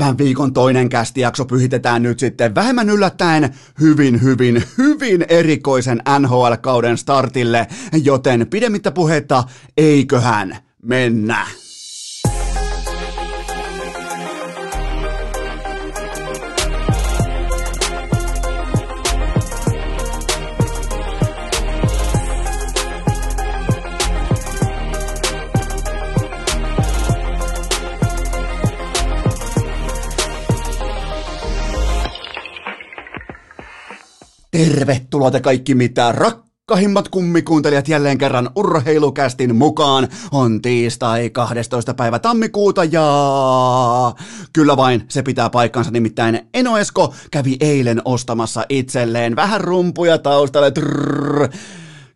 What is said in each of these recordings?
Tämän viikon toinen kästijakso pyhitetään nyt sitten vähemmän yllättäen hyvin, hyvin, hyvin erikoisen NHL-kauden startille, joten pidemmittä puhetta, eiköhän mennä. Tervetuloa te kaikki mitä rakkahimmat kummikuuntelijat jälleen kerran urheilukästin mukaan. On tiistai 12. päivä tammikuuta ja kyllä vain se pitää paikkansa nimittäin Eno Esko kävi eilen ostamassa itselleen vähän rumpuja taustalle. Trrr.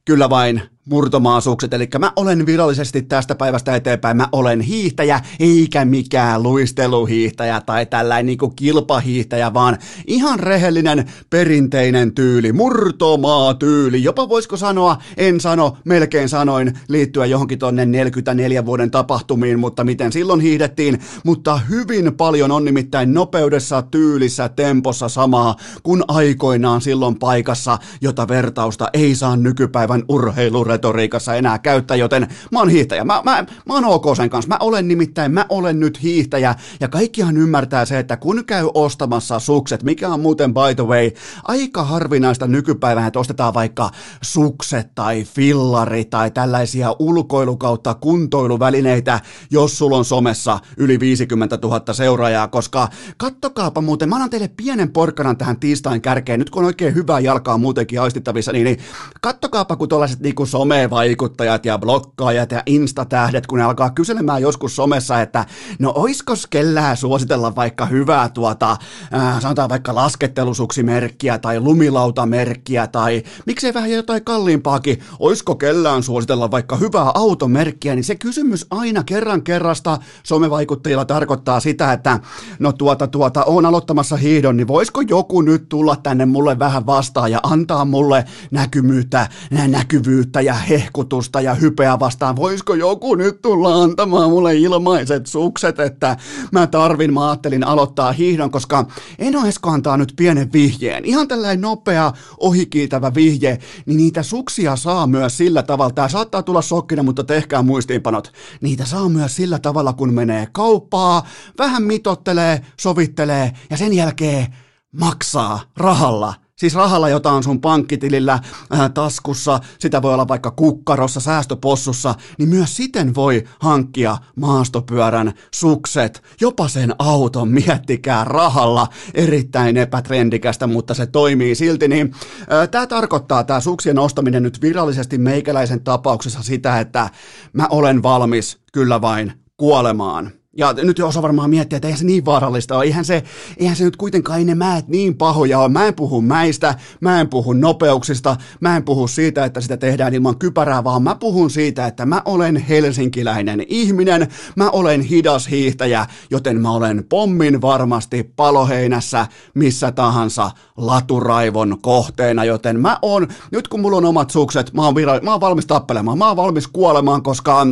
Kyllä vain murtomaasukset, eli mä olen virallisesti tästä päivästä eteenpäin, mä olen hiihtäjä, eikä mikään luisteluhiihtäjä tai tällainen niinku kilpahiihtäjä, vaan ihan rehellinen perinteinen tyyli, murtomaa tyyli, jopa voisiko sanoa, en sano, melkein sanoin, liittyä johonkin tonne 44 vuoden tapahtumiin, mutta miten silloin hiihdettiin, mutta hyvin paljon on nimittäin nopeudessa, tyylissä, tempossa samaa kuin aikoinaan silloin paikassa, jota vertausta ei saa nykypäivän urheilu retoriikassa enää käyttää, joten mä oon hiihtäjä. Mä, mä, mä oon ok sen kanssa. Mä olen nimittäin, mä olen nyt hiihtäjä ja kaikkihan ymmärtää se, että kun käy ostamassa sukset, mikä on muuten by the way aika harvinaista nykypäivänä, että ostetaan vaikka sukset tai fillari tai tällaisia ulkoilukautta kuntoiluvälineitä, jos sulla on somessa yli 50 000 seuraajaa, koska kattokaapa muuten, mä annan teille pienen porkkanan tähän tiistain kärkeen, nyt kun on oikein hyvää jalkaa muutenkin aistittavissa, niin, niin kattokaapa kun tuollaiset niinku somevaikuttajat ja blokkaajat ja instatähdet, kun ne alkaa kyselemään joskus somessa, että no oisko kellään suositella vaikka hyvää tuota, äh, sanotaan vaikka laskettelusuksimerkkiä tai lumilautamerkkiä tai miksei vähän jotain kalliimpaakin, oisko kellään suositella vaikka hyvää automerkkiä, niin se kysymys aina kerran kerrasta somevaikuttajilla tarkoittaa sitä, että no tuota tuota, on aloittamassa hiidon, niin voisiko joku nyt tulla tänne mulle vähän vastaan ja antaa mulle näkymyyttä, näkyvyyttä ja hehkutusta ja hypeä vastaan. Voisiko joku nyt tulla antamaan mulle ilmaiset sukset, että mä tarvin, mä ajattelin aloittaa hiihdon, koska Eno Esko antaa nyt pienen vihjeen. Ihan tällainen nopea, ohikiitävä vihje, niin niitä suksia saa myös sillä tavalla. Tämä saattaa tulla sokkina, mutta tehkää muistiinpanot. Niitä saa myös sillä tavalla, kun menee kauppaa, vähän mitottelee, sovittelee ja sen jälkeen maksaa rahalla Siis rahalla, jota on sun pankkitilillä, äh, taskussa, sitä voi olla vaikka kukkarossa, säästöpossussa, niin myös siten voi hankkia maastopyörän, sukset, jopa sen auton, miettikää rahalla, erittäin epätrendikästä, mutta se toimii silti, niin äh, tämä tarkoittaa, tämä suksien ostaminen nyt virallisesti meikäläisen tapauksessa sitä, että mä olen valmis kyllä vain kuolemaan ja nyt osa varmaan miettiä, että eihän se niin vaarallista ole. Eihän se, eihän se nyt kuitenkaan ei ne määt niin pahoja ole. Mä en puhu mäistä, mä en puhu nopeuksista, mä en puhu siitä, että sitä tehdään ilman kypärää, vaan mä puhun siitä, että mä olen helsinkiläinen ihminen, mä olen hidas hiihtäjä, joten mä olen pommin varmasti paloheinässä missä tahansa laturaivon kohteena, joten mä oon, nyt kun mulla on omat sukset, mä oon, vira, mä oon valmis tappelemaan, mä oon valmis kuolemaan, koska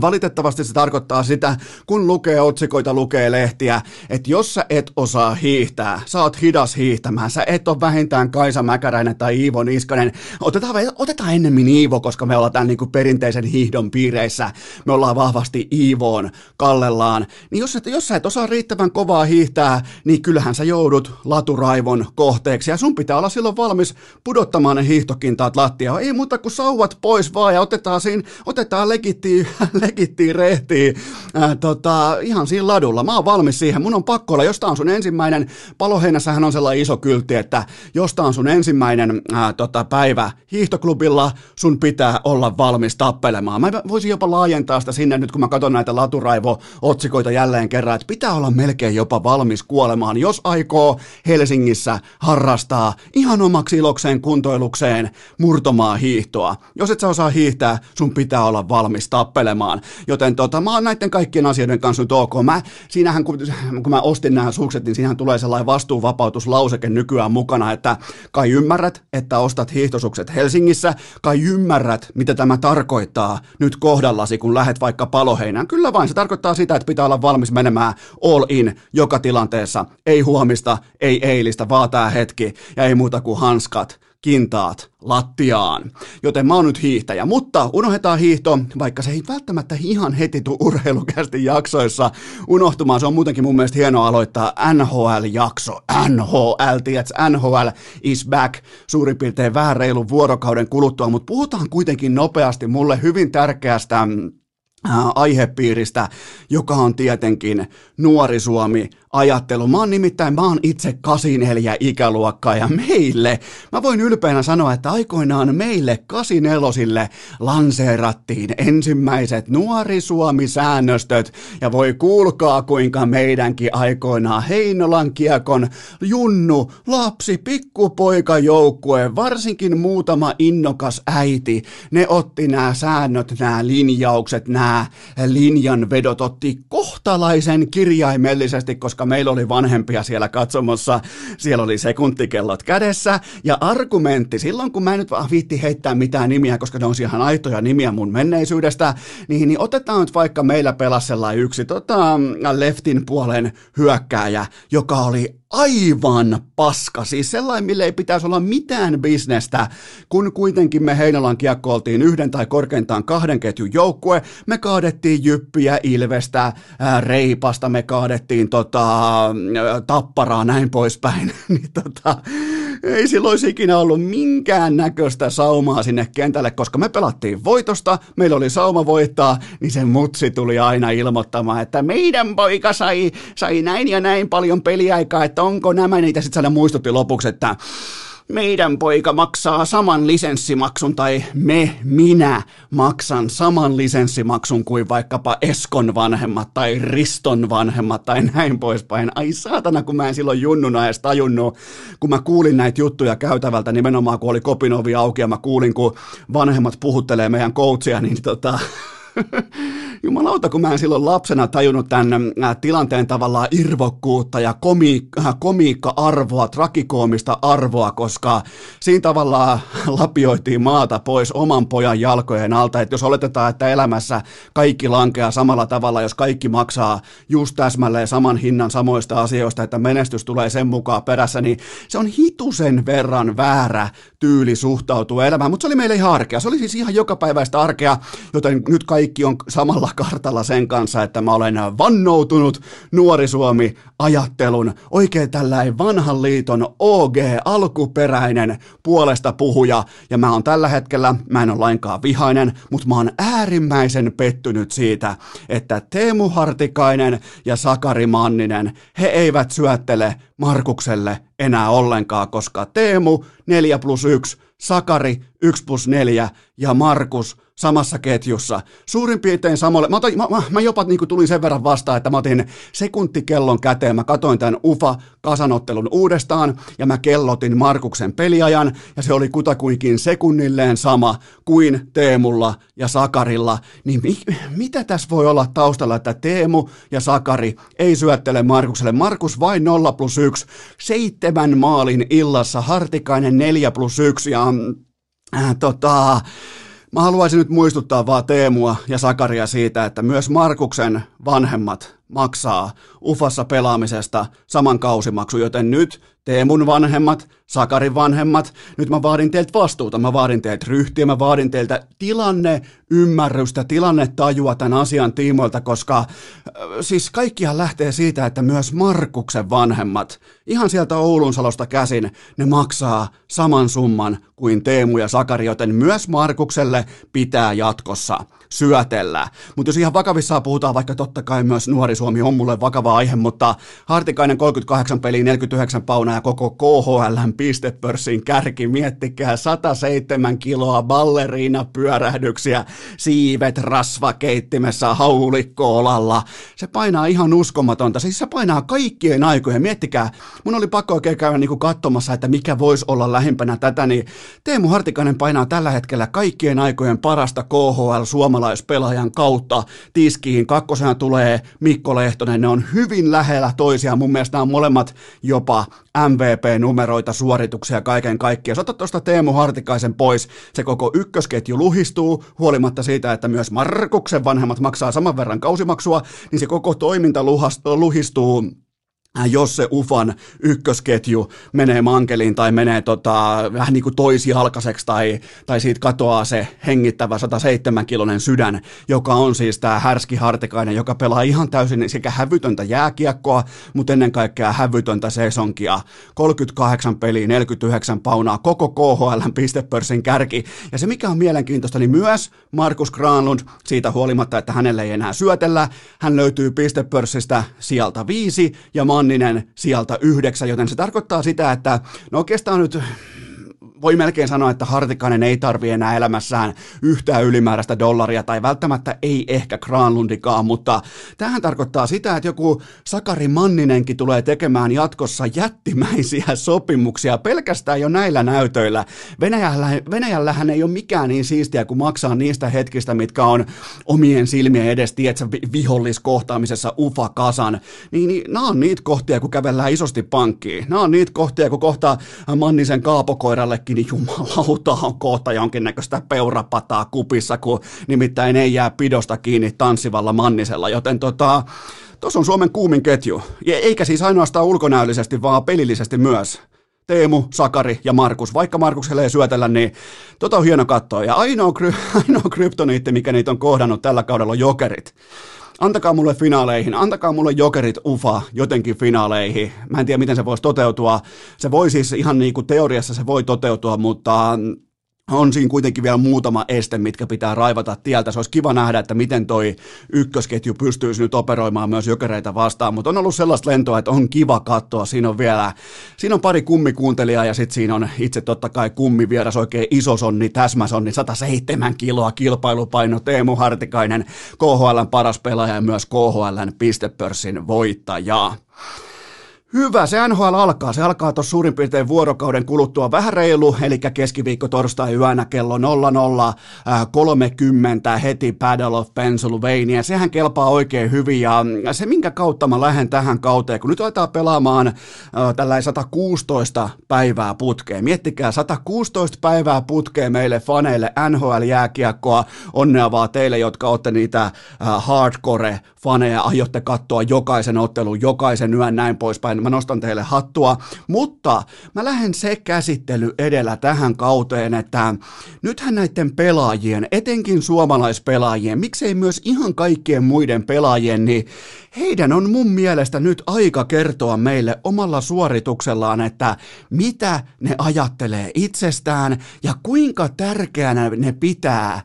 valitettavasti se tarkoittaa sitä, kun lukee otsikoita, lukee lehtiä, että jos sä et osaa hiihtää, sä oot hidas hiihtämään, sä et ole vähintään Kaisa Mäkäräinen tai Iivo Niskanen, otetaan, otetaan ennemmin Iivo, koska me ollaan tämän niin kuin perinteisen hiihdon piireissä, me ollaan vahvasti Iivoon kallellaan, niin jos, et, jos sä et osaa riittävän kovaa hiihtää, niin kyllähän sä joudut laturaivon kohteeksi, ja sun pitää olla silloin valmis pudottamaan ne hiihtokintaat lattiaan, ei muuta kuin sauvat pois vaan, ja otetaan siinä, otetaan legittiin lekittiin rehtiin äh, tota, ihan siinä ladulla. Mä oon valmis siihen. Mun on pakko olla, jos tää on sun ensimmäinen, paloheinässähän on sellainen iso kyltti, että jos tää on sun ensimmäinen äh, tota, päivä hiihtoklubilla, sun pitää olla valmis tappelemaan. Mä voisin jopa laajentaa sitä sinne nyt, kun mä katson näitä laturaivo-otsikoita jälleen kerran, että pitää olla melkein jopa valmis kuolemaan, jos aikoo Helsingissä harrastaa ihan omaksi ilokseen kuntoilukseen murtomaa hiihtoa. Jos et sä osaa hiihtää, sun pitää olla valmis tappelemaan unohtamaan. Joten tota, mä oon näiden kaikkien asioiden kanssa nyt ok. Mä, siinähän, kun, kun mä ostin nämä sukset, niin siinähän tulee sellainen vastuuvapautuslauseke nykyään mukana, että kai ymmärrät, että ostat hiihtosukset Helsingissä, kai ymmärrät, mitä tämä tarkoittaa nyt kohdallasi, kun lähet vaikka paloheinään. Kyllä vain, se tarkoittaa sitä, että pitää olla valmis menemään all in joka tilanteessa. Ei huomista, ei eilistä, vaan tämä hetki ja ei muuta kuin hanskat kintaat lattiaan. Joten mä oon nyt hiihtäjä, mutta unohdetaan hiihto, vaikka se ei välttämättä ihan heti tule urheilukästi jaksoissa unohtumaan. Se on muutenkin mun mielestä hienoa aloittaa NHL-jakso. NHL, tiedätkö, NHL is back suurin piirtein vähän reilun vuorokauden kuluttua, mutta puhutaan kuitenkin nopeasti mulle hyvin tärkeästä aihepiiristä, joka on tietenkin Nuori Suomi ajattelu. Mä oon nimittäin, mä oon itse 84 ikäluokkaa ja meille, mä voin ylpeänä sanoa, että aikoinaan meille 84 lanseerattiin ensimmäiset Nuori Suomi-säännöstöt ja voi kuulkaa kuinka meidänkin aikoinaan Heinolan kiekon junnu, lapsi, pikkupoika joukkue, varsinkin muutama innokas äiti, ne otti nämä säännöt, nämä linjaukset, nämä linjanvedot otti kohtalaisen kirjaimellisesti, koska koska meillä oli vanhempia siellä katsomossa, siellä oli sekuntikellot kädessä, ja argumentti, silloin kun mä en nyt vaan viitti heittää mitään nimiä, koska ne on ihan aitoja nimiä mun menneisyydestä, niin, niin otetaan nyt vaikka meillä pelasella yksi tota, leftin puolen hyökkääjä, joka oli aivan paska, siis sellainen, mille ei pitäisi olla mitään bisnestä, kun kuitenkin me Heinolan kiekko oltiin yhden tai korkeintaan kahden ketjun joukkue, me kaadettiin Jyppiä, Ilvestä, ää, Reipasta, me kaadettiin tota, Tapparaa, näin poispäin, niin tota, ei silloin olisi ikinä ollut minkään näköistä saumaa sinne kentälle, koska me pelattiin voitosta, meillä oli sauma voittaa, niin se mutsi tuli aina ilmoittamaan, että meidän poika sai, sai näin ja näin paljon peliaikaa, että onko nämä niitä, sitten muistutti lopuksi, että meidän poika maksaa saman lisenssimaksun tai me, minä maksan saman lisenssimaksun kuin vaikkapa Eskon vanhemmat tai Riston vanhemmat tai näin poispäin. Ai saatana, kun mä en silloin junnuna edes tajunnut, kun mä kuulin näitä juttuja käytävältä nimenomaan, kun oli kopinovi auki ja mä kuulin, kun vanhemmat puhuttelee meidän coachia, niin tota, jumalauta, kun mä en silloin lapsena tajunnut tämän äh, tilanteen tavallaan irvokkuutta ja komiikka, äh, komiikka-arvoa, trakikoomista arvoa, koska siinä tavallaan lapioitiin maata pois oman pojan jalkojen alta, että jos oletetaan, että elämässä kaikki lankeaa samalla tavalla, jos kaikki maksaa just täsmälleen saman hinnan samoista asioista, että menestys tulee sen mukaan perässä, niin se on hitusen verran väärä tyyli suhtautua elämään, mutta se oli meille ihan arkea. Se oli siis ihan jokapäiväistä arkea, joten nyt kaikki on samalla kartalla sen kanssa, että mä olen vannoutunut nuori Suomi ajattelun, oikein tällainen vanhan liiton OG, alkuperäinen puolesta puhuja, ja mä oon tällä hetkellä, mä en ole lainkaan vihainen, mutta mä oon äärimmäisen pettynyt siitä, että Teemu Hartikainen ja Sakari Manninen, he eivät syöttele Markukselle enää ollenkaan, koska Teemu 4 plus 1, Sakari 1 plus 4 ja Markus samassa ketjussa. Suurin piirtein samalle. Mä, otin, mä, mä, mä jopa niin tulin sen verran vastaan, että mä otin sekuntikellon käteen. Mä katoin tämän UFA-kasanottelun uudestaan ja mä kellotin Markuksen peliajan ja se oli kutakuinkin sekunnilleen sama kuin Teemulla ja Sakarilla. Niin mi, mitä tässä voi olla taustalla, että Teemu ja Sakari ei syöttele Markukselle? Markus vain 0 plus 1, seitsemän maalin illassa, Hartikainen 4 plus 1 ja äh, tota, Mä haluaisin nyt muistuttaa vaan Teemua ja Sakaria siitä, että myös Markuksen vanhemmat maksaa Ufassa pelaamisesta saman kausimaksu, joten nyt Teemun vanhemmat, Sakarin vanhemmat, nyt mä vaadin teiltä vastuuta, mä vaadin teiltä ryhtiä, mä vaadin teiltä tilanne ymmärrystä, tilannetajua tämän asian tiimoilta, koska äh, siis kaikkihan lähtee siitä, että myös Markuksen vanhemmat, ihan sieltä Oulunsalosta käsin, ne maksaa saman summan kuin Teemu ja Sakari, joten myös Markukselle pitää jatkossa syötellä. Mutta jos ihan vakavissaan puhutaan, vaikka totta kai myös nuori Suomi on mulle vakava aihe, mutta Hartikainen 38 peliä, 49 paunaa ja koko KHL pistepörssin kärki, miettikää 107 kiloa balleriina pyörähdyksiä, siivet rasvakeittimessä, haulikko olalla. Se painaa ihan uskomatonta, siis se painaa kaikkien aikojen. Miettikää, mun oli pakko oikein käydä niinku katsomassa, että mikä voisi olla lähimpänä tätä, niin Teemu Hartikainen painaa tällä hetkellä kaikkien aikojen parasta KHL suomalaista suomalaispelaajan kautta tiskiin. Kakkosena tulee Mikko Lehtonen, ne on hyvin lähellä toisiaan. Mun mielestä on molemmat jopa MVP-numeroita, suorituksia kaiken kaikkiaan. Sota tuosta Teemu Hartikaisen pois, se koko ykkösketju luhistuu, huolimatta siitä, että myös Markuksen vanhemmat maksaa saman verran kausimaksua, niin se koko toiminta luhistuu Äh, jos se UFAN ykkösketju menee mankeliin tai menee tota, vähän niin kuin toisijalkaiseksi tai, tai siitä katoaa se hengittävä 107-kilonen sydän, joka on siis tämä Härski Hartikainen, joka pelaa ihan täysin sekä hävytöntä jääkiekkoa, mutta ennen kaikkea hävytöntä sesonkia. 38 peliä, 49 paunaa, koko KHL pistepörssin kärki. Ja se mikä on mielenkiintoista, niin myös Markus Granlund, siitä huolimatta, että hänelle ei enää syötellä, hän löytyy pistepörssistä sieltä viisi ja Manninen sieltä yhdeksän, joten se tarkoittaa sitä, että no oikeastaan nyt voi melkein sanoa, että Hartikainen ei tarvi enää elämässään yhtään ylimääräistä dollaria, tai välttämättä ei ehkä Granlundikaan, mutta tähän tarkoittaa sitä, että joku Sakari Manninenkin tulee tekemään jatkossa jättimäisiä sopimuksia pelkästään jo näillä näytöillä. Venäjällä, Venäjällähän ei ole mikään niin siistiä kuin maksaa niistä hetkistä, mitkä on omien silmien edes, tietsä, viholliskohtaamisessa ufa kasan. Niin, niin nämä on niitä kohtia, kun kävellään isosti pankkiin. Nämä on niitä kohtia, kun kohta Mannisen kaapokoirallekin niin jumalauta on kohta jonkinnäköistä peurapataa kupissa, kun nimittäin ei jää pidosta kiinni tanssivalla mannisella, joten tota, tuossa on Suomen kuumin ketju, eikä siis ainoastaan ulkonäöllisesti, vaan pelillisesti myös. Teemu, Sakari ja Markus. Vaikka Markukselle ei syötellä, niin tota on hieno katsoa. Ja ainoa, kry, ainoa kryptoniitti, mikä niitä on kohdannut tällä kaudella, on jokerit antakaa mulle finaaleihin, antakaa mulle jokerit ufa jotenkin finaaleihin. Mä en tiedä, miten se voisi toteutua. Se voi siis ihan niin kuin teoriassa se voi toteutua, mutta on siinä kuitenkin vielä muutama este, mitkä pitää raivata tieltä. Se olisi kiva nähdä, että miten toi ykkösketju pystyisi nyt operoimaan myös jokereita vastaan, mutta on ollut sellaista lentoa, että on kiva katsoa. Siinä on vielä, siinä on pari kummikuuntelijaa ja sitten siinä on itse totta kai kummi vieras oikein iso sonni, täsmäsonni, 107 kiloa kilpailupaino Teemu Hartikainen, KHLn paras pelaaja ja myös KHLn pistepörssin voittaja. Hyvä, se NHL alkaa. Se alkaa tuossa suurin piirtein vuorokauden kuluttua vähän reilu, eli keskiviikko torstai yönä kello 00.30 heti Battle of Pennsylvania. Sehän kelpaa oikein hyvin ja se minkä kautta mä lähden tähän kauteen, kun nyt aletaan pelaamaan äh, tällä 116 päivää putkeen. Miettikää, 116 päivää putkeen meille faneille NHL-jääkiekkoa. Onnea vaan teille, jotka olette niitä äh, hardcore-faneja, aiotte katsoa jokaisen ottelun, jokaisen yön näin poispäin mä nostan teille hattua, mutta mä lähden se käsittely edellä tähän kauteen, että nythän näiden pelaajien, etenkin suomalaispelaajien, miksei myös ihan kaikkien muiden pelaajien, niin heidän on mun mielestä nyt aika kertoa meille omalla suorituksellaan, että mitä ne ajattelee itsestään ja kuinka tärkeänä ne pitää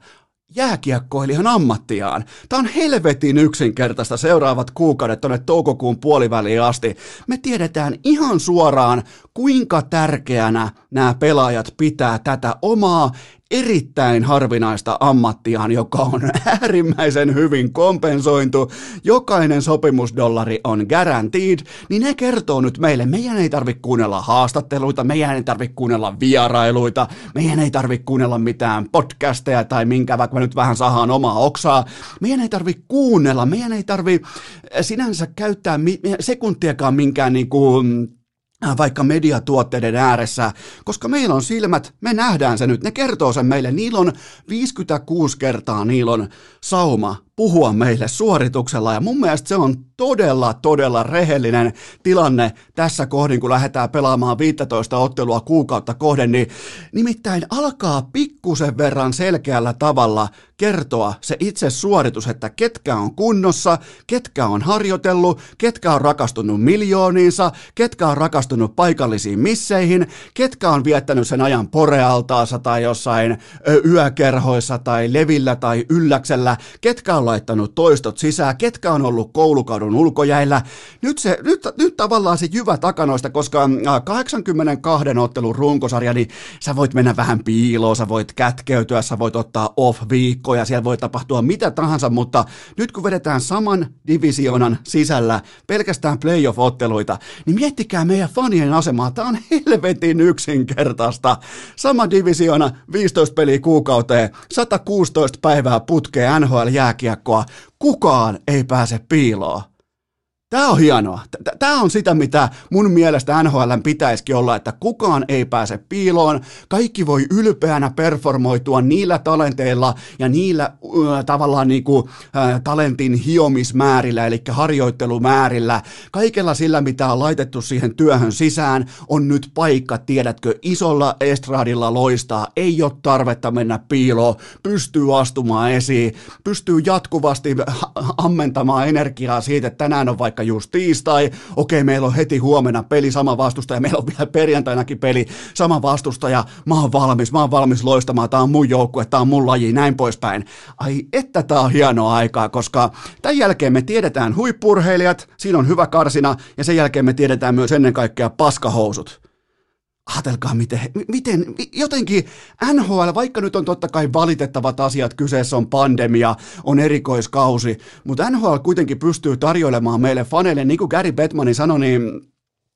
jääkiekkoilijan ammattiaan. Tämä on helvetin yksinkertaista seuraavat kuukaudet tuonne toukokuun puoliväliin asti. Me tiedetään ihan suoraan, kuinka tärkeänä nämä pelaajat pitää tätä omaa erittäin harvinaista ammattiaan, joka on äärimmäisen hyvin kompensointu, jokainen sopimusdollari on guaranteed, niin ne kertoo nyt meille, meidän ei tarvitse kuunnella haastatteluita, meidän ei tarvitse kuunnella vierailuita, meidän ei tarvitse kuunnella mitään podcasteja tai minkä, vaikka me nyt vähän sahaan omaa oksaa, meidän ei tarvitse kuunnella, meidän ei tarvitse sinänsä käyttää sekuntiakaan minkään niin kuin vaikka mediatuotteiden ääressä, koska meillä on silmät, me nähdään se nyt, ne kertoo sen meille, niillä on 56 kertaa, niillä on sauma puhua meille suorituksella. Ja mun mielestä se on todella, todella rehellinen tilanne tässä kohdin, kun lähdetään pelaamaan 15 ottelua kuukautta kohden, niin nimittäin alkaa pikkusen verran selkeällä tavalla kertoa se itse suoritus, että ketkä on kunnossa, ketkä on harjoitellut, ketkä on rakastunut miljooniinsa, ketkä on rakastunut paikallisiin misseihin, ketkä on viettänyt sen ajan porealtaassa tai jossain yökerhoissa tai levillä tai ylläksellä, ketkä on laittanut toistot sisään, ketkä on ollut koulukadun ulkojäillä. Nyt, se, nyt, nyt tavallaan se jyvä takanoista, koska 82 äh, ottelun runkosarja, niin sä voit mennä vähän piiloon, sä voit kätkeytyä, sä voit ottaa off-viikkoja, siellä voi tapahtua mitä tahansa, mutta nyt kun vedetään saman divisioonan sisällä pelkästään playoff-otteluita, niin miettikää meidän fanien asemaa. Tämä on helvetin yksinkertaista. Sama divisioona, 15 peliä kuukauteen, 116 päivää putkeen NHL-jääkiekkoa. Kukaan ei pääse piiloon. Tämä on hienoa. Tämä on sitä, mitä mun mielestä NHL pitäisikin olla, että kukaan ei pääse piiloon. Kaikki voi ylpeänä performoitua niillä talenteilla ja niillä äh, tavallaan niinku, äh, talentin hiomismäärillä, eli harjoittelumäärillä. Kaikella sillä, mitä on laitettu siihen työhön sisään, on nyt paikka, tiedätkö, isolla estradilla loistaa. Ei ole tarvetta mennä piiloon, pystyy astumaan esiin, pystyy jatkuvasti ammentamaan energiaa siitä, että tänään on vaikka vaikka just tiistai, okei, meillä on heti huomenna peli sama vastustaja, meillä on vielä perjantainakin peli sama vastustaja, mä oon valmis, mä oon valmis loistamaan, tää on mun joukkue, tää on mun laji, näin poispäin. Ai, että tää on hienoa aikaa, koska tämän jälkeen me tiedetään huippurheilijat, siinä on hyvä karsina, ja sen jälkeen me tiedetään myös ennen kaikkea paskahousut. Ajatelkaa, miten, miten, jotenkin NHL, vaikka nyt on totta kai valitettavat asiat, kyseessä on pandemia, on erikoiskausi, mutta NHL kuitenkin pystyy tarjoilemaan meille faneille, niin kuin Gary Bettmanin sanoi, niin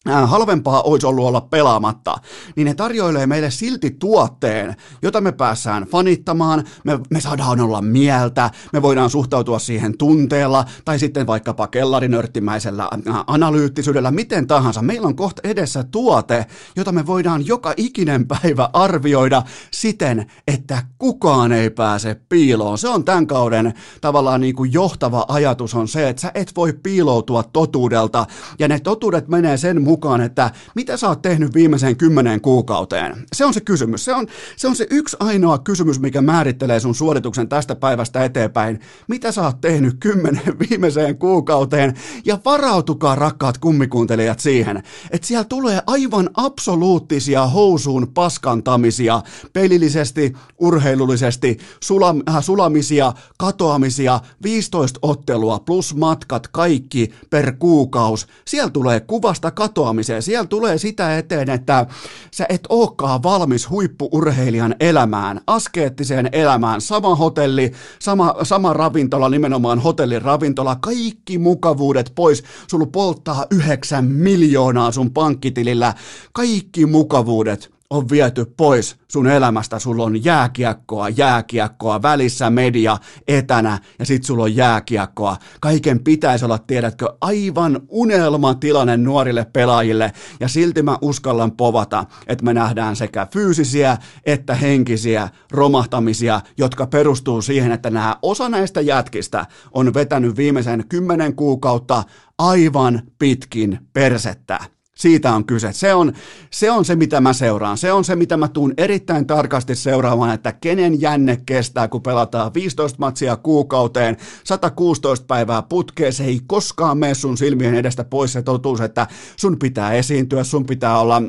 halvempaa olisi ollut olla pelaamatta, niin ne tarjoilee meille silti tuotteen, jota me päässään fanittamaan, me, me saadaan olla mieltä, me voidaan suhtautua siihen tunteella, tai sitten vaikkapa kellarinörttimäisellä äh, analyyttisyydellä, miten tahansa. Meillä on kohta edessä tuote, jota me voidaan joka ikinen päivä arvioida siten, että kukaan ei pääse piiloon. Se on tämän kauden tavallaan niin kuin johtava ajatus on se, että sä et voi piiloutua totuudelta, ja ne totuudet menee sen mukaan, että mitä sä oot tehnyt viimeiseen kymmeneen kuukauteen? Se on se kysymys. Se on, se on se yksi ainoa kysymys, mikä määrittelee sun suorituksen tästä päivästä eteenpäin. Mitä sä oot tehnyt kymmenen viimeiseen kuukauteen? Ja varautukaa rakkaat kummikuuntelijat siihen, että siellä tulee aivan absoluuttisia housuun paskantamisia, pelillisesti, urheilullisesti, sulam, äh, sulamisia, katoamisia, 15 ottelua plus matkat, kaikki per kuukaus. Siellä tulee kuvasta katoa katoamiseen. Siellä tulee sitä eteen, että sä et olekaan valmis huippuurheilijan elämään, askeettiseen elämään. Sama hotelli, sama, sama ravintola, nimenomaan hotellin ravintola, kaikki mukavuudet pois. Sulla polttaa yhdeksän miljoonaa sun pankkitilillä. Kaikki mukavuudet on viety pois sun elämästä. Sulla on jääkiekkoa, jääkiekkoa, välissä media, etänä ja sit sulla on jääkiekkoa. Kaiken pitäisi olla, tiedätkö, aivan unelmatilanne nuorille pelaajille ja silti mä uskallan povata, että me nähdään sekä fyysisiä että henkisiä romahtamisia, jotka perustuu siihen, että nämä osa näistä jätkistä on vetänyt viimeisen kymmenen kuukautta aivan pitkin persettä. Siitä on kyse. Se on, se on se, mitä mä seuraan. Se on se, mitä mä tuun erittäin tarkasti seuraamaan, että kenen jänne kestää, kun pelataan 15 matsia kuukauteen, 116 päivää putkeen. Se ei koskaan mene sun silmien edestä pois se totuus, että sun pitää esiintyä, sun pitää olla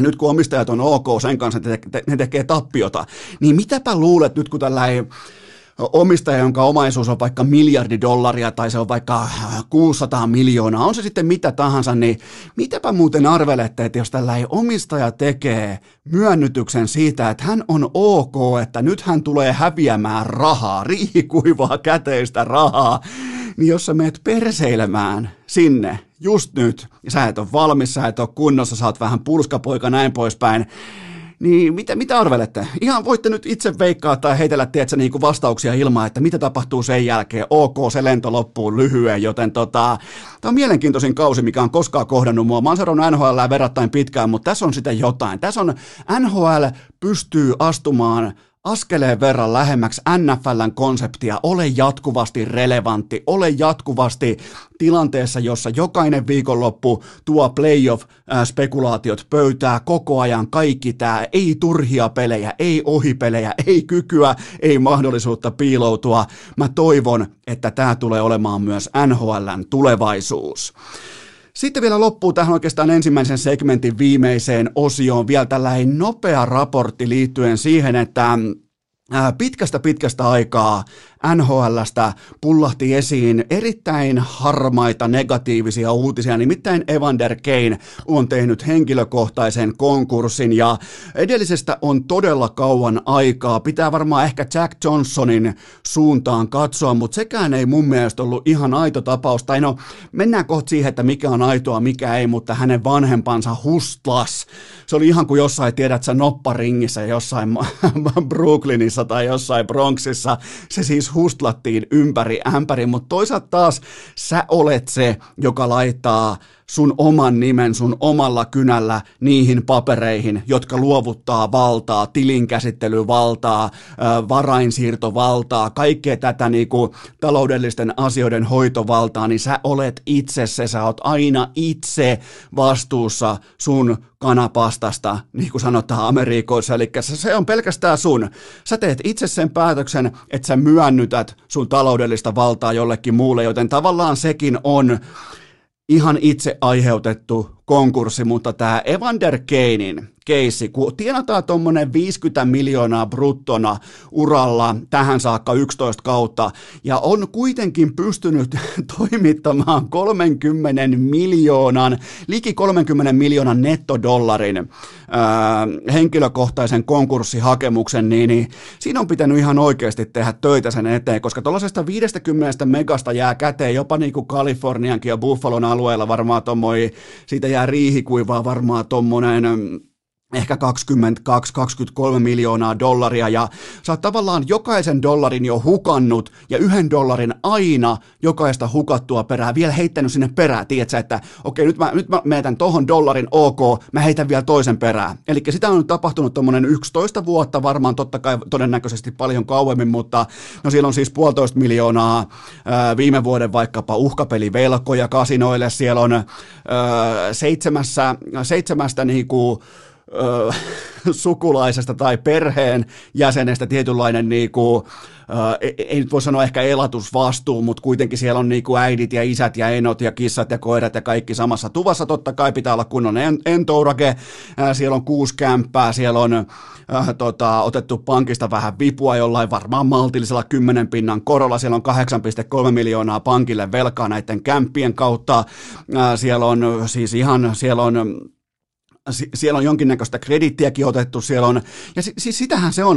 nyt kun omistajat on ok sen kanssa, että ne tekee tappiota, niin mitäpä luulet nyt, kun tällainen omistaja, jonka omaisuus on vaikka miljardi dollaria tai se on vaikka 600 miljoonaa, on se sitten mitä tahansa, niin mitäpä muuten arvelette, että jos tällä omistaja tekee myönnytyksen siitä, että hän on ok, että nyt hän tulee häviämään rahaa, riihikuivaa käteistä rahaa, niin jos sä meet perseilemään sinne just nyt, ja sä et ole valmis, sä et ole kunnossa, sä oot vähän pulskapoika, näin poispäin, niin mitä, mitä arvelette? Ihan voitte nyt itse veikkaa tai heitellä tiedätkö, niin kuin vastauksia ilman, että mitä tapahtuu sen jälkeen. Ok, se lento loppuu lyhyen, joten tota, tämä on mielenkiintoisin kausi, mikä on koskaan kohdannut mua. Mä oon seurannut NHL verrattain pitkään, mutta tässä on sitä jotain. Tässä on NHL pystyy astumaan askeleen verran lähemmäksi NFLn konseptia, ole jatkuvasti relevantti, ole jatkuvasti tilanteessa, jossa jokainen viikonloppu tuo playoff-spekulaatiot pöytää koko ajan kaikki tämä, ei turhia pelejä, ei ohipelejä, ei kykyä, ei mahdollisuutta piiloutua. Mä toivon, että tämä tulee olemaan myös NHLn tulevaisuus. Sitten vielä loppuu tähän oikeastaan ensimmäisen segmentin viimeiseen osioon. Vielä tällainen nopea raportti liittyen siihen, että pitkästä pitkästä aikaa NHLstä pullahti esiin erittäin harmaita negatiivisia uutisia, nimittäin Evander Kane on tehnyt henkilökohtaisen konkurssin ja edellisestä on todella kauan aikaa. Pitää varmaan ehkä Jack Johnsonin suuntaan katsoa, mutta sekään ei mun mielestä ollut ihan aito tapaus. Tai no, mennään kohta siihen, että mikä on aitoa, mikä ei, mutta hänen vanhempansa hustlas. Se oli ihan kuin jossain, tiedät sä, nopparingissä jossain Brooklynissa tai jossain Bronxissa. Se siis hustlattiin ympäri ämpäri, mutta toisaalta taas sä olet se, joka laittaa sun oman nimen sun omalla kynällä niihin papereihin, jotka luovuttaa valtaa, tilinkäsittelyvaltaa, varainsiirtovaltaa, kaikkea tätä niinku taloudellisten asioiden hoitovaltaa, niin sä olet itse se, sä oot aina itse vastuussa sun kanapastasta, niin kuin sanotaan Amerikoissa, eli se on pelkästään sun. Sä teet itse sen päätöksen, että sä myönnytät sun taloudellista valtaa jollekin muulle, joten tavallaan sekin on ihan itse aiheutettu konkurssi, mutta tämä Evander Kanein keissi, kun tienataan tuommoinen 50 miljoonaa bruttona uralla tähän saakka 11 kautta, ja on kuitenkin pystynyt toimittamaan 30 miljoonan, liki 30 miljoonan nettodollarin ää, henkilökohtaisen konkurssihakemuksen, niin, niin siinä on pitänyt ihan oikeasti tehdä töitä sen eteen, koska tuollaisesta 50 megasta jää käteen jopa niin kuin Kaliforniankin ja Buffalon alueella varmaan tuommoinen, siitä jää riihikuivaa varmaan tuommoinen ehkä 22-23 miljoonaa dollaria ja sä oot tavallaan jokaisen dollarin jo hukannut ja yhden dollarin aina jokaista hukattua perää vielä heittänyt sinne perään, tiedätkö, että okei nyt mä, nyt mä meetän tohon dollarin, ok, mä heitän vielä toisen perään. Eli sitä on tapahtunut tuommoinen 11 vuotta varmaan totta kai todennäköisesti paljon kauemmin, mutta no siellä on siis puolitoista miljoonaa ää, viime vuoden vaikkapa uhkapelivelkoja kasinoille, siellä on ää, seitsemässä, seitsemästä niinku sukulaisesta tai perheen jäsenestä tietynlainen niinku, ei, ei nyt voi sanoa ehkä elatusvastuu, mutta kuitenkin siellä on niinku äidit ja isät ja enot ja kissat ja koirat ja kaikki samassa tuvassa. Totta kai pitää olla kunnon entourake, siellä on kuusi kämppää, siellä on äh, tota, otettu pankista vähän vipua jollain varmaan maltillisella 10 pinnan korolla, siellä on 8,3 miljoonaa pankille velkaa näiden kämppien kautta, siellä on siis ihan, siellä on siellä on jonkinnäköistä kredittiäkin otettu, siellä on, ja siis sitähän se on,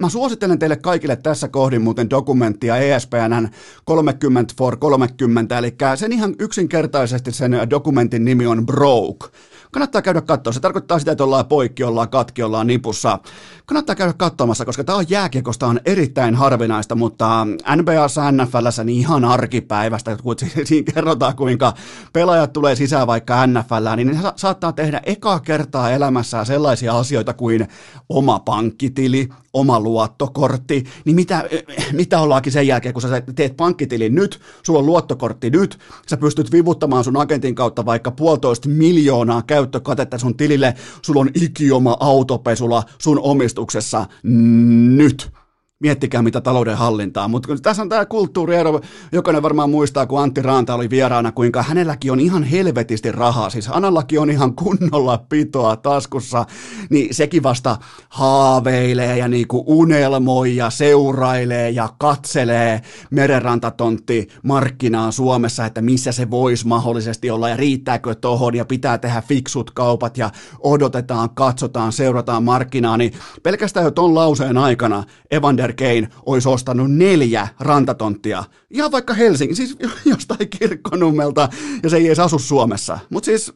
mä suosittelen teille kaikille tässä kohdin muuten dokumenttia ESPNn 30 for 30, eli sen ihan yksinkertaisesti sen dokumentin nimi on Broke, Kannattaa käydä katsoa. Se tarkoittaa sitä, että ollaan poikki, ollaan katki, ollaan nipussa. Kannattaa käydä katsomassa, koska tämä on jääkiekosta on erittäin harvinaista, mutta NBAssa, NFLssä niin ihan arkipäivästä, kun siinä kerrotaan, kuinka pelaajat tulee sisään vaikka NFL, niin ne saattaa tehdä ekaa kertaa elämässään sellaisia asioita kuin oma pankkitili, oma luottokortti, niin mitä, mitä ollaankin sen jälkeen, kun sä teet pankkitilin nyt, sulla on luottokortti nyt, sä pystyt vivuttamaan sun agentin kautta vaikka puolitoista miljoonaa käyttökatetta sun tilille, sulla on ikioma autopesula sun omistuksessa nyt. Miettikää mitä talouden hallintaa, mutta tässä on tämä kulttuuriero, jokainen varmaan muistaa, kun Antti Raanta oli vieraana, kuinka hänelläkin on ihan helvetisti rahaa, siis Anallakin on ihan kunnolla pitoa taskussa, niin sekin vasta haaveilee ja niinku unelmoi ja seurailee ja katselee merenrantatontti markkinaa Suomessa, että missä se voisi mahdollisesti olla ja riittääkö tohon ja pitää tehdä fiksut kaupat ja odotetaan, katsotaan, seurataan markkinaa, niin pelkästään jo ton lauseen aikana Evander Evander Kane olisi ostanut neljä rantatonttia. Ihan vaikka Helsinki, siis jostain kirkkonummelta, ja se ei edes asu Suomessa. Mutta siis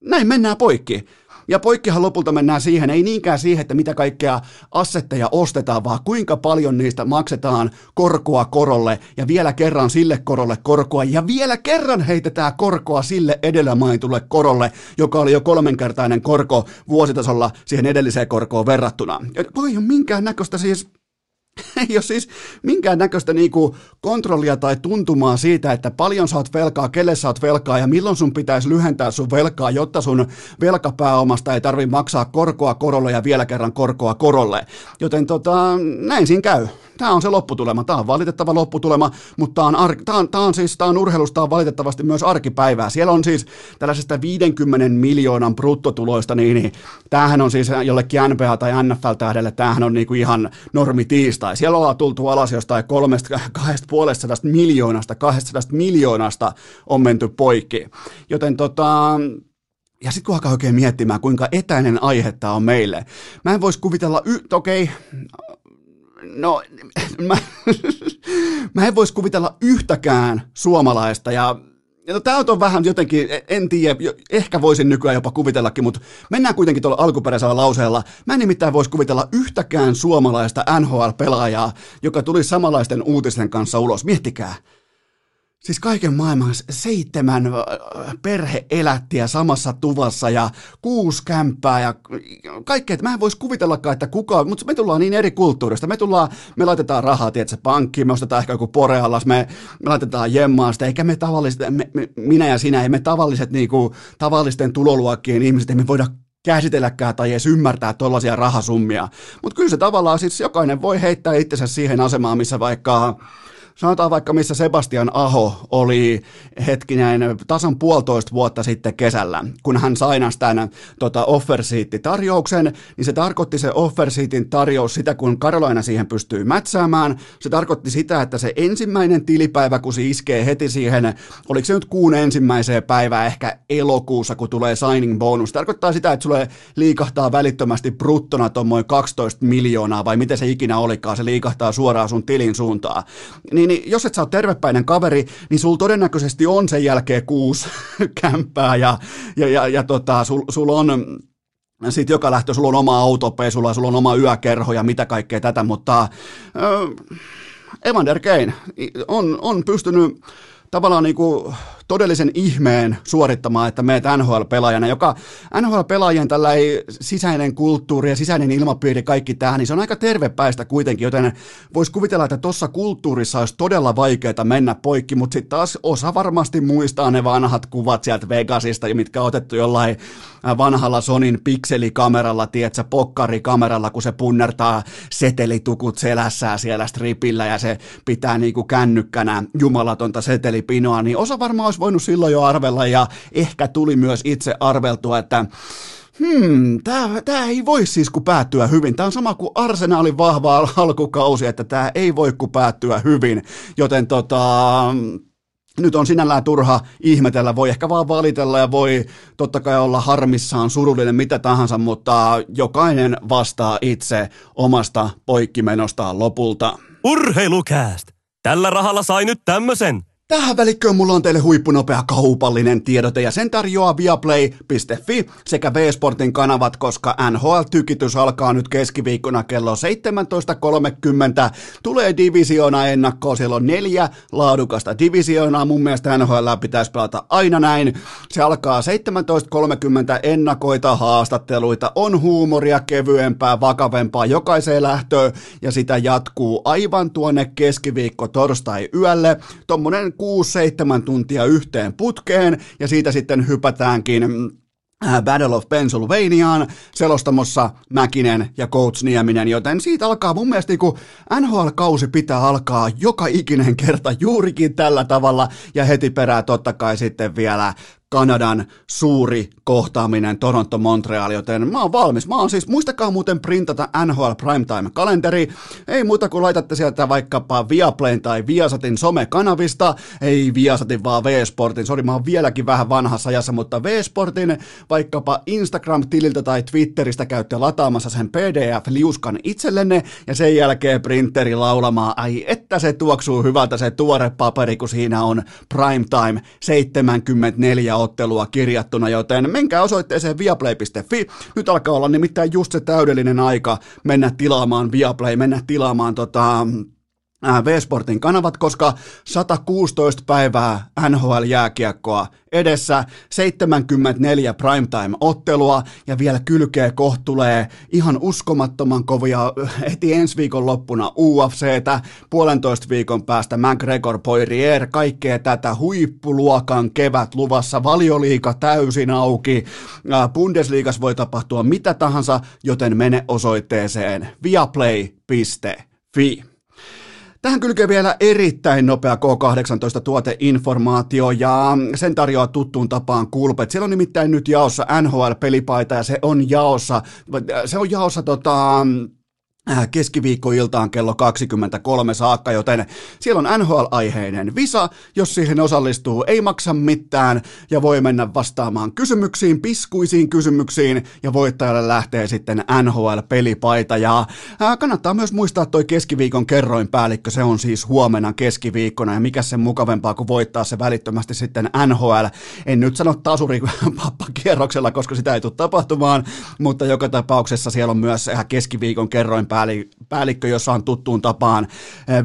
näin mennään poikki. Ja poikkihan lopulta mennään siihen, ei niinkään siihen, että mitä kaikkea assetteja ostetaan, vaan kuinka paljon niistä maksetaan korkoa korolle ja vielä kerran sille korolle korkoa ja vielä kerran heitetään korkoa sille edellä mainitulle korolle, joka oli jo kolmenkertainen korko vuositasolla siihen edelliseen korkoon verrattuna. Voi ole minkään näköistä siis ei ole siis minkään näköistä niinku kontrollia tai tuntumaa siitä, että paljon saat velkaa, kelle saat velkaa ja milloin sun pitäisi lyhentää sun velkaa, jotta sun velkapääomasta ei tarvi maksaa korkoa korolle ja vielä kerran korkoa korolle. Joten tota, näin siinä käy. Tämä on se lopputulema. Tämä on valitettava lopputulema, mutta tämä on, ar- tämä on, tämä on siis tämä on urheilusta on valitettavasti myös arkipäivää. Siellä on siis tällaisesta 50 miljoonan bruttotuloista, niin, niin tämähän on siis jollekin NBA tai NFL-tähdelle, tämähän on niinku ihan normi tiistai. Siellä ollaan tultu alas jostain kolmesta, kahdesta puolesta miljoonasta, kahdesta miljoonasta on menty poikki. Joten tota, ja sitten kun alkaa oikein miettimään, kuinka etäinen aihe tämä on meille. Mä en voisi kuvitella, y- okei, okay, no mä, mä en voisi kuvitella yhtäkään suomalaista ja No, tämä on vähän jotenkin, en tiedä, ehkä voisin nykyään jopa kuvitellakin, mutta mennään kuitenkin tuolla alkuperäisellä lauseella. Mä en nimittäin voisi kuvitella yhtäkään suomalaista NHL-pelaajaa, joka tuli samanlaisten uutisten kanssa ulos. Miettikää, Siis kaiken maailman seitsemän perheelättiä samassa tuvassa ja kuusi kämppää ja kaikkea. Mä en voisi kuvitellakaan, että kuka, mutta me tullaan niin eri kulttuurista. Me tullaan, me laitetaan rahaa, tiedätkö, pankkiin, me ostetaan ehkä joku poreallas, me, me laitetaan jemmaan sitä, eikä me tavalliset, me, me, minä ja sinä, ei me tavalliset niinku, tavallisten tuloluokkien ihmiset, me voida käsitelläkään tai edes ymmärtää tuollaisia rahasummia. Mutta kyllä se tavallaan siis jokainen voi heittää itsensä siihen asemaan, missä vaikka sanotaan vaikka missä Sebastian Aho oli hetkinen tasan puolitoista vuotta sitten kesällä, kun hän sainasi tämän tota, offersiitti-tarjouksen, niin se tarkoitti se offersiitin tarjous sitä, kun Karolaina siihen pystyy mätsäämään. Se tarkoitti sitä, että se ensimmäinen tilipäivä, kun se iskee heti siihen, oliko se nyt kuun ensimmäiseen päivään ehkä elokuussa, kun tulee signing bonus. Tarkoittaa sitä, että sulle liikahtaa välittömästi bruttona tuommoin 12 miljoonaa, vai miten se ikinä olikaan, se liikahtaa suoraan sun tilin suuntaan. Niin niin jos et sä ole tervepäinen kaveri, niin sul todennäköisesti on sen jälkeen kuusi kämppää ja, ja, ja, ja tota, sul, sul on sitten joka lähtö, sulla on oma autopesulla, sulla on oma yökerho ja mitä kaikkea tätä, mutta äh, Evander Kane on, on pystynyt tavallaan niin kuin todellisen ihmeen suorittamaan, että meet NHL-pelaajana, joka NHL-pelaajien tällä sisäinen kulttuuri ja sisäinen ilmapiiri, kaikki tähän, niin se on aika tervepäistä kuitenkin, joten voisi kuvitella, että tuossa kulttuurissa olisi todella vaikeaa mennä poikki, mutta sitten taas osa varmasti muistaa ne vanhat kuvat sieltä Vegasista, mitkä on otettu jollain vanhalla Sonin pikselikameralla, tietsä, pokkarikameralla, kun se punnertaa setelitukut selässään siellä stripillä ja se pitää niinku kännykkänä jumalatonta setelipinoa, niin osa varmaan olisi voinut silloin jo arvella ja ehkä tuli myös itse arveltua, että hmm, tämä, ei voi siis kun päättyä hyvin. Tämä on sama kuin Arsenalin vahva alkukausi, että tämä ei voi kun päättyä hyvin, joten tota, nyt on sinällään turha ihmetellä, voi ehkä vaan valitella ja voi totta kai olla harmissaan, surullinen, mitä tahansa, mutta jokainen vastaa itse omasta poikkimenostaan lopulta. Urheilukääst! Tällä rahalla sai nyt tämmösen. Tähän välikköön mulla on teille huippunopea kaupallinen tiedote ja sen tarjoaa viaplay.fi sekä V-Sportin kanavat, koska NHL-tykitys alkaa nyt keskiviikkona kello 17.30. Tulee divisioona ennakkoon, siellä on neljä laadukasta divisioonaa, mun mielestä NHL pitäisi pelata aina näin. Se alkaa 17.30 ennakoita haastatteluita, on huumoria kevyempää, vakavempaa jokaiseen lähtöön ja sitä jatkuu aivan tuonne keskiviikko torstai yölle. Tommonen 6-7 tuntia yhteen putkeen ja siitä sitten hypätäänkin äh, Battle of Pennsylvaniaan, selostamossa Mäkinen ja Coach Nieminen, joten siitä alkaa mun mielestä niin NHL-kausi pitää alkaa joka ikinen kerta juurikin tällä tavalla ja heti perään totta kai sitten vielä Kanadan suuri kohtaaminen Toronto-Montreal, joten mä oon valmis. Mä oon siis, muistakaa muuten printata NHL Primetime-kalenteri. Ei muuta kuin laitatte sieltä vaikkapa Viaplayn tai Viasatin somekanavista. Ei Viasatin, vaan V-Sportin. Sori, mä oon vieläkin vähän vanhassa ajassa, mutta V-Sportin vaikkapa Instagram-tililtä tai Twitteristä käytte lataamassa sen PDF-liuskan itsellenne ja sen jälkeen printeri laulamaan. Ai, että se tuoksuu hyvältä se tuore paperi, kun siinä on Primetime 74 ottelua kirjattuna, joten menkää osoitteeseen viaplay.fi. Nyt alkaa olla nimittäin just se täydellinen aika mennä tilaamaan Viaplay, mennä tilaamaan tota, V-Sportin kanavat, koska 116 päivää NHL-jääkiekkoa edessä, 74 primetime-ottelua ja vielä kylkeä kohta tulee ihan uskomattoman kovia heti ensi viikon loppuna UFCtä, puolentoista viikon päästä McGregor Poirier, kaikkea tätä huippuluokan kevät luvassa, valioliika täysin auki, Bundesliigas voi tapahtua mitä tahansa, joten mene osoitteeseen viaplay.fi. Tähän kylkee vielä erittäin nopea K18-tuoteinformaatio ja sen tarjoaa tuttuun tapaan kulpet. Siellä on nimittäin nyt jaossa NHL-pelipaita ja se on jaossa, se on jaossa tota, keskiviikkoiltaan kello 23 saakka, joten siellä on NHL-aiheinen visa, jos siihen osallistuu, ei maksa mitään ja voi mennä vastaamaan kysymyksiin, piskuisiin kysymyksiin ja voittajalle lähtee sitten NHL-pelipaita ja ää, äh, kannattaa myös muistaa toi keskiviikon kerroinpäällikkö, se on siis huomenna keskiviikkona ja mikä sen mukavempaa kuin voittaa se välittömästi sitten NHL, en nyt sano tasuri kierroksella, koska sitä ei tule tapahtumaan, mutta joka tapauksessa siellä on myös äh, keskiviikon kerroinpäällikkö päällikkö, jossa on tuttuun tapaan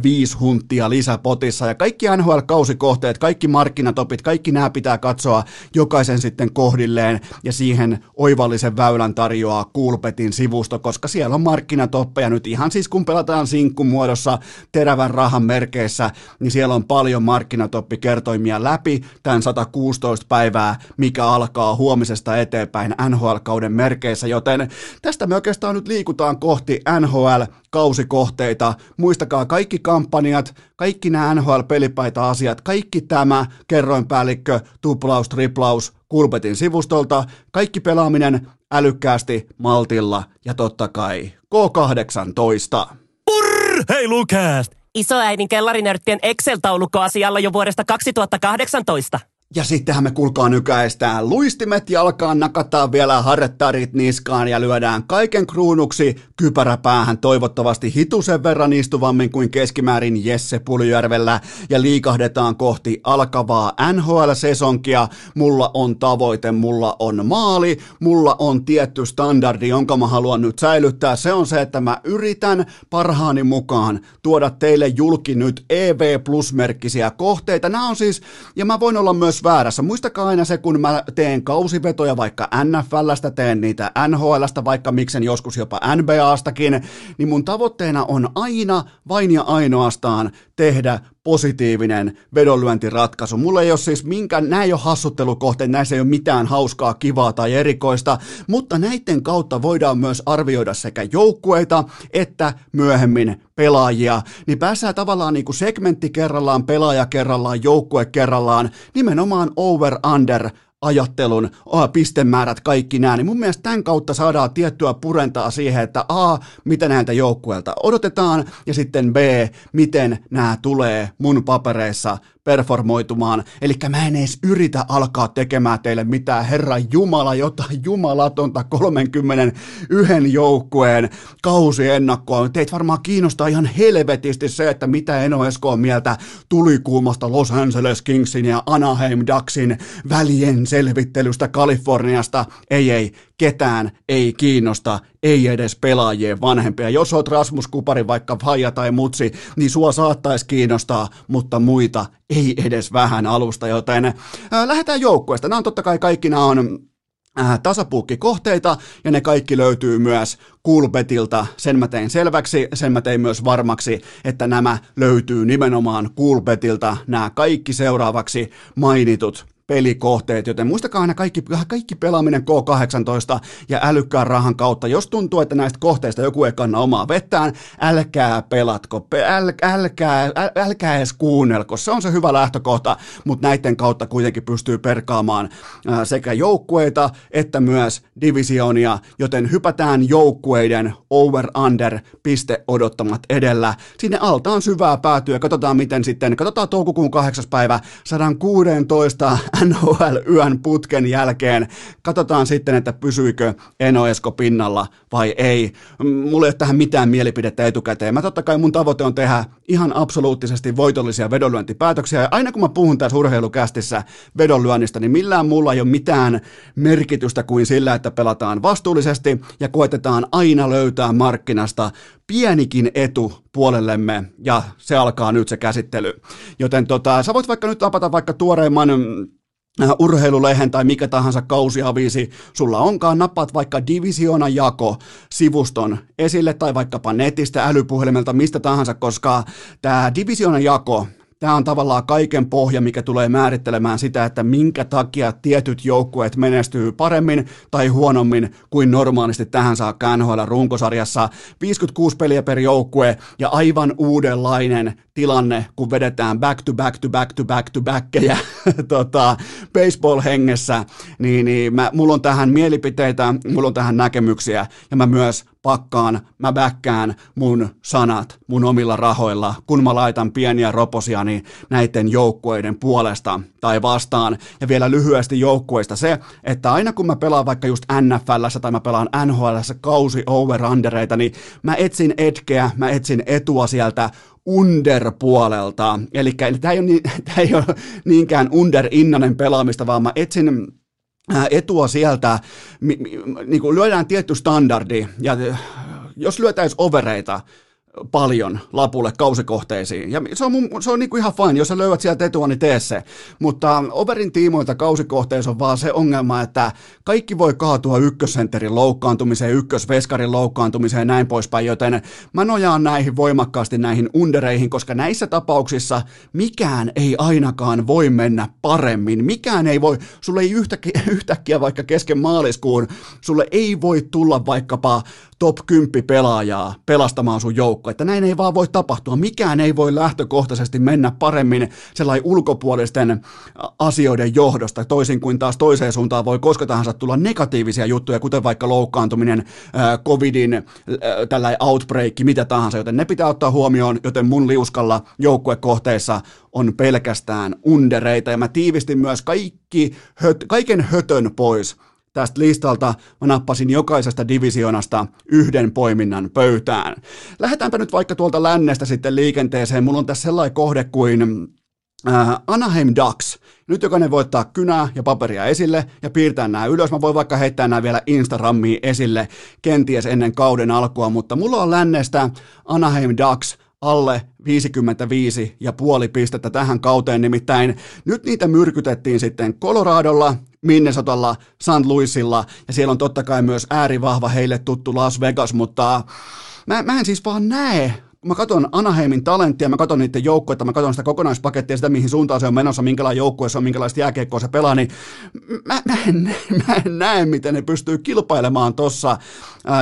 viisi hunttia lisäpotissa. Ja kaikki NHL-kausikohteet, kaikki markkinatopit, kaikki nämä pitää katsoa jokaisen sitten kohdilleen ja siihen oivallisen väylän tarjoaa Coolbetin sivusto, koska siellä on markkinatoppeja nyt ihan siis kun pelataan sinkkumuodossa terävän rahan merkeissä, niin siellä on paljon markkinatoppikertoimia läpi tämän 116 päivää, mikä alkaa huomisesta eteenpäin NHL-kauden merkeissä, joten tästä me oikeastaan nyt liikutaan kohti NHL NHL-kausikohteita. Muistakaa kaikki kampanjat, kaikki nämä NHL-pelipaita-asiat, kaikki tämä kerroinpäällikkö, tuplaus, triplaus, Kulpetin sivustolta, kaikki pelaaminen älykkäästi, maltilla ja totta kai K18. Purr! Hei Lukast! Isoäidin kellarinörttien Excel-taulukko asialla jo vuodesta 2018. Ja sittenhän me kulkaa nykäistään luistimet jalkaan, nakataan vielä harrettarit niskaan ja lyödään kaiken kruunuksi kypäräpäähän toivottavasti hitusen verran istuvammin kuin keskimäärin Jesse Puljärvellä ja liikahdetaan kohti alkavaa NHL-sesonkia. Mulla on tavoite, mulla on maali, mulla on tietty standardi, jonka mä haluan nyt säilyttää. Se on se, että mä yritän parhaani mukaan tuoda teille julki nyt EV Plus-merkkisiä kohteita. Nämä on siis, ja mä voin olla myös myös väärässä. Muistakaa aina se, kun mä teen kausivetoja vaikka NFLstä, teen niitä NHLstä, vaikka miksen joskus jopa NBAstakin, niin mun tavoitteena on aina, vain ja ainoastaan tehdä positiivinen vedonlyöntiratkaisu. Mulla ei ole siis minkään, nämä ei ole hassuttelukohteet, näissä ei ole mitään hauskaa, kivaa tai erikoista, mutta näiden kautta voidaan myös arvioida sekä joukkueita että myöhemmin pelaajia, niin pääsee tavallaan niin kuin segmentti kerrallaan, pelaaja kerrallaan, joukkue kerrallaan, nimenomaan over-under ajattelun, oh, pistemäärät, kaikki nämä, niin mun mielestä tämän kautta saadaan tiettyä purentaa siihen, että A, mitä näiltä joukkueilta odotetaan, ja sitten B, miten nämä tulee mun papereissa performoitumaan. Eli mä en edes yritä alkaa tekemään teille mitään Herra Jumala, jotain jumalatonta 31 joukkueen kausiennakkoa. Teitä varmaan kiinnostaa ihan helvetisti se, että mitä Eno Esko on mieltä tulikuumasta Los Angeles Kingsin ja Anaheim Ducksin välien selvittelystä Kaliforniasta. Ei, ei, ketään ei kiinnosta, ei edes pelaajien vanhempia. Jos oot Rasmus Kupari, vaikka faija tai mutsi, niin sua saattaisi kiinnostaa, mutta muita ei edes vähän alusta, joten ää, lähdetään joukkueesta. Nämä on totta kai kaikki nämä on äh, tasapuukkikohteita, ja ne kaikki löytyy myös Coolbetilta. Sen mä tein selväksi, sen mä tein myös varmaksi, että nämä löytyy nimenomaan Coolbetilta, nämä kaikki seuraavaksi mainitut pelikohteet, joten muistakaa aina kaikki, kaikki pelaaminen K18 ja älykkään rahan kautta. Jos tuntuu, että näistä kohteista joku ei kanna omaa vettään, älkää pelatko, äl, älkää, äl, älkää edes kuunnelko. Se on se hyvä lähtökohta, mutta näiden kautta kuitenkin pystyy perkaamaan sekä joukkueita että myös divisionia, joten hypätään joukkueiden over-under piste odottamat edellä. Sinne alta on syvää päätyä. Katsotaan miten sitten, katsotaan toukokuun 8. päivä 116 NHL-yön putken jälkeen. Katsotaan sitten, että pysyykö Eno Esko pinnalla vai ei. Mulla ei ole tähän mitään mielipidettä etukäteen. Mä totta kai mun tavoite on tehdä ihan absoluuttisesti voitollisia vedonlyöntipäätöksiä. Ja aina kun mä puhun tässä urheilukästissä vedonlyönnistä, niin millään mulla ei ole mitään merkitystä kuin sillä, että pelataan vastuullisesti ja koetetaan aina löytää markkinasta pienikin etu puolellemme ja se alkaa nyt se käsittely. Joten tota, sä voit vaikka nyt napata vaikka tuoreimman Äh, urheilulehen tai mikä tahansa kausiaviisi sulla onkaan, nappaat vaikka divisiona jako sivuston esille tai vaikkapa netistä, älypuhelimelta, mistä tahansa, koska tämä divisiona jako, Tämä on tavallaan kaiken pohja, mikä tulee määrittelemään sitä, että minkä takia tietyt joukkueet menestyy paremmin tai huonommin kuin normaalisti tähän saakka NHL runkosarjassa. 56 peliä per joukkue ja aivan uudenlainen tilanne, kun vedetään back to back to back to back to backkejä tota, baseball-hengessä, niin, niin mä, mulla on tähän mielipiteitä, mulla on tähän näkemyksiä, ja mä myös pakkaan, mä bäkkään mun sanat mun omilla rahoilla, kun mä laitan pieniä roposiani näiden joukkueiden puolesta tai vastaan. Ja vielä lyhyesti joukkueista se, että aina kun mä pelaan vaikka just NFLssä tai mä pelaan NHLssä kausi over niin mä etsin etkeä, mä etsin etua sieltä under-puolelta. Eli tämä ei, ole tämä ei ole niinkään under-innanen pelaamista, vaan mä etsin etua sieltä, niin kuin lyödään tietty standardi, ja jos lyötäisiin overeita, paljon lapulle kausikohteisiin. Ja se on, mun, se on niinku ihan fine, jos sä löydät sieltä etua, niin tee se. Mutta overin tiimoilta kausikohteissa on vaan se ongelma, että kaikki voi kaatua ykkössenterin loukkaantumiseen, ykkösveskarin loukkaantumiseen ja näin poispäin, joten mä nojaan näihin voimakkaasti näihin undereihin, koska näissä tapauksissa mikään ei ainakaan voi mennä paremmin. Mikään ei voi, sulle ei yhtäkkiä, yhtäkkiä vaikka kesken maaliskuun, sulle ei voi tulla vaikkapa top 10 pelaajaa pelastamaan sun joukko, että näin ei vaan voi tapahtua. Mikään ei voi lähtökohtaisesti mennä paremmin sellainen ulkopuolisten asioiden johdosta, toisin kuin taas toiseen suuntaan voi koska tahansa tulla negatiivisia juttuja, kuten vaikka loukkaantuminen, covidin, tällainen outbreak, mitä tahansa, joten ne pitää ottaa huomioon, joten mun liuskalla joukkuekohteissa on pelkästään undereita, ja mä tiivistin myös kaikki, höt, kaiken hötön pois tästä listalta mä nappasin jokaisesta divisionasta yhden poiminnan pöytään. Lähdetäänpä nyt vaikka tuolta lännestä sitten liikenteeseen. Mulla on tässä sellainen kohde kuin äh, Anaheim Ducks. Nyt jokainen voi ottaa kynää ja paperia esille ja piirtää nämä ylös. Mä voin vaikka heittää nämä vielä Instagramiin esille kenties ennen kauden alkua, mutta mulla on lännestä Anaheim Ducks alle 55 ja puoli pistettä tähän kauteen, nimittäin nyt niitä myrkytettiin sitten Coloradolla, Minnesotalla, St. Louisilla ja siellä on totta kai myös äärivahva heille tuttu Las Vegas, mutta mä, mä en siis vaan näe mä katson Anaheimin talenttia, mä katson niiden joukkoita, mä katson sitä kokonaispakettia, sitä mihin suuntaan se on menossa, minkälainen joukkue se on, minkälaista jääkiekkoa se pelaa, niin mä, mä, en, mä en näe, miten ne pystyy kilpailemaan tuossa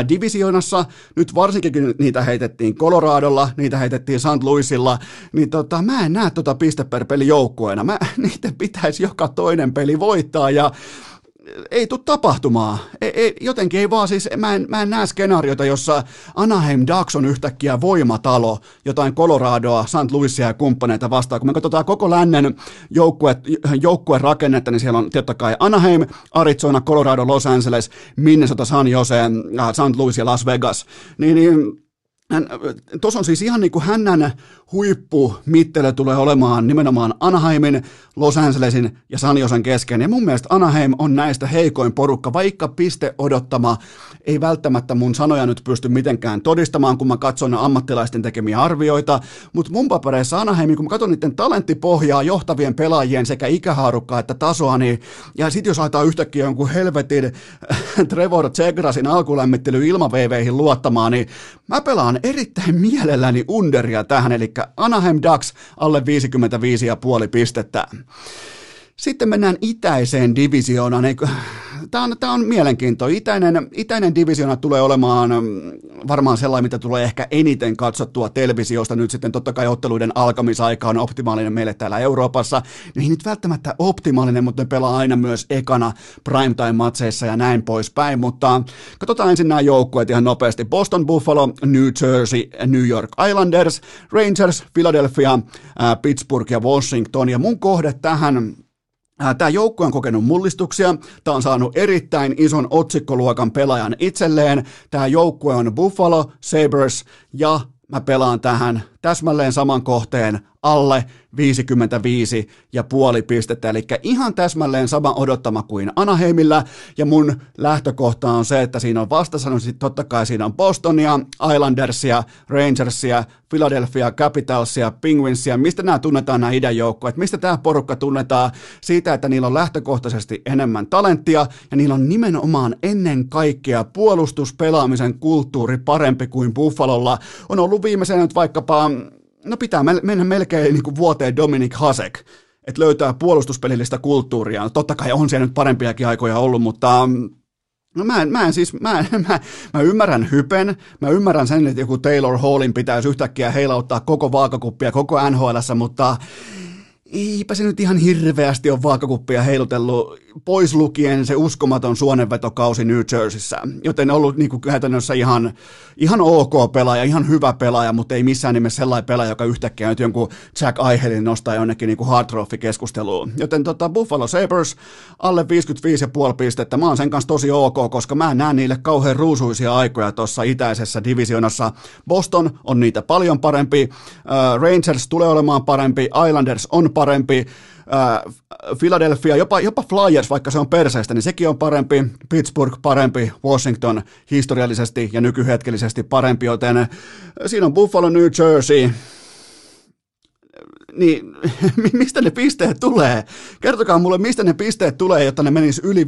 divisioonassa. Nyt varsinkin kun niitä heitettiin Coloradolla, niitä heitettiin St. Louisilla, niin tota, mä en näe tota piste per peli joukkueena. Mä, niiden pitäisi joka toinen peli voittaa ja ei tule tapahtumaan. Ei, ei, jotenkin ei vaan siis, mä en, mä en näe skenaariota, jossa Anaheim Ducks on yhtäkkiä voimatalo, jotain Coloradoa, St. Louisia ja kumppaneita vastaan. Kun me katsotaan koko lännen joukkue, rakennetta, niin siellä on totta kai Anaheim, Arizona, Colorado, Los Angeles, Minnesota, San Jose, äh, St. Louis ja Las Vegas. Niin, niin Tuossa on siis ihan niin kuin hännän huippu Mittele tulee olemaan nimenomaan Anaheimin, Los Angelesin ja San Josen kesken. Ja mun mielestä Anaheim on näistä heikoin porukka, vaikka piste odottama ei välttämättä mun sanoja nyt pysty mitenkään todistamaan, kun mä katson ammattilaisten tekemiä arvioita, mutta mun papereissa Anaheim, kun mä katson niiden talenttipohjaa, johtavien pelaajien sekä ikähaarukkaa että tasoa, niin ja sit jos aletaan yhtäkkiä jonkun helvetin Trevor Zegrasin alkulämmittely ilmaveiveihin luottamaan, niin mä pelaan erittäin mielelläni underia tähän, eli Anaheim Ducks alle 55,5 pistettä. Sitten mennään itäiseen divisioonaan. Tämä on, tämä on mielenkiintoinen. Itäinen, itäinen divisiona tulee olemaan mm, varmaan sellainen, mitä tulee ehkä eniten katsottua televisiosta. Nyt sitten totta kai otteluiden alkamisaika on optimaalinen meille täällä Euroopassa. Niin nyt välttämättä optimaalinen, mutta ne pelaa aina myös ekana primetime-matseissa ja näin poispäin. Mutta katsotaan ensin nämä joukkueet ihan nopeasti. Boston Buffalo, New Jersey, New York Islanders, Rangers, Philadelphia, Pittsburgh ja Washington. Ja mun kohde tähän Tämä joukkue on kokenut mullistuksia, tämä on saanut erittäin ison otsikkoluokan pelaajan itselleen. Tämä joukkue on Buffalo, Sabres ja mä pelaan tähän täsmälleen saman kohteen alle 55 ja puoli pistettä, eli ihan täsmälleen sama odottama kuin Anaheimilla, ja mun lähtökohta on se, että siinä on vastassa, no sitten totta kai siinä on Bostonia, Islandersia, Rangersia, Philadelphia Capitalsia, Penguinsia, mistä nämä tunnetaan nämä idän joukkoja, mistä tämä porukka tunnetaan? Siitä, että niillä on lähtökohtaisesti enemmän talenttia, ja niillä on nimenomaan ennen kaikkea puolustuspelaamisen kulttuuri parempi kuin Buffalolla. On ollut viimeisen nyt vaikkapa no pitää mennä melkein niin kuin vuoteen Dominik Hasek, että löytää puolustuspelillistä kulttuuria. Totta kai on siellä nyt parempiakin aikoja ollut, mutta No mä en, mä en siis, mä, en, mä, mä ymmärrän hypen, mä ymmärrän sen, että joku Taylor Hallin pitäisi yhtäkkiä heilauttaa koko vaakakuppia koko NHL, mutta eipä se nyt ihan hirveästi ole vaakakuppia heilutellut pois lukien se uskomaton suonenvetokausi New Jerseyssä, joten ollut niin kuin käytännössä ihan, ihan ok pelaaja, ihan hyvä pelaaja, mutta ei missään nimessä sellainen pelaaja, joka yhtäkkiä nyt jonkun Jack Eihelin nostaa jonnekin niin kuin hard keskusteluun. Joten tota, Buffalo Sabres alle 55,5 pistettä, mä oon sen kanssa tosi ok, koska mä näen niille kauhean ruusuisia aikoja tuossa itäisessä divisionassa. Boston on niitä paljon parempi, uh, Rangers tulee olemaan parempi, Islanders on parempi, äh, Philadelphia, jopa, jopa Flyers, vaikka se on perseestä, niin sekin on parempi, Pittsburgh parempi, Washington historiallisesti ja nykyhetkellisesti parempi, joten siinä on Buffalo, New Jersey, niin mistä ne pisteet tulee? Kertokaa mulle, mistä ne pisteet tulee, jotta ne menis yli 55,5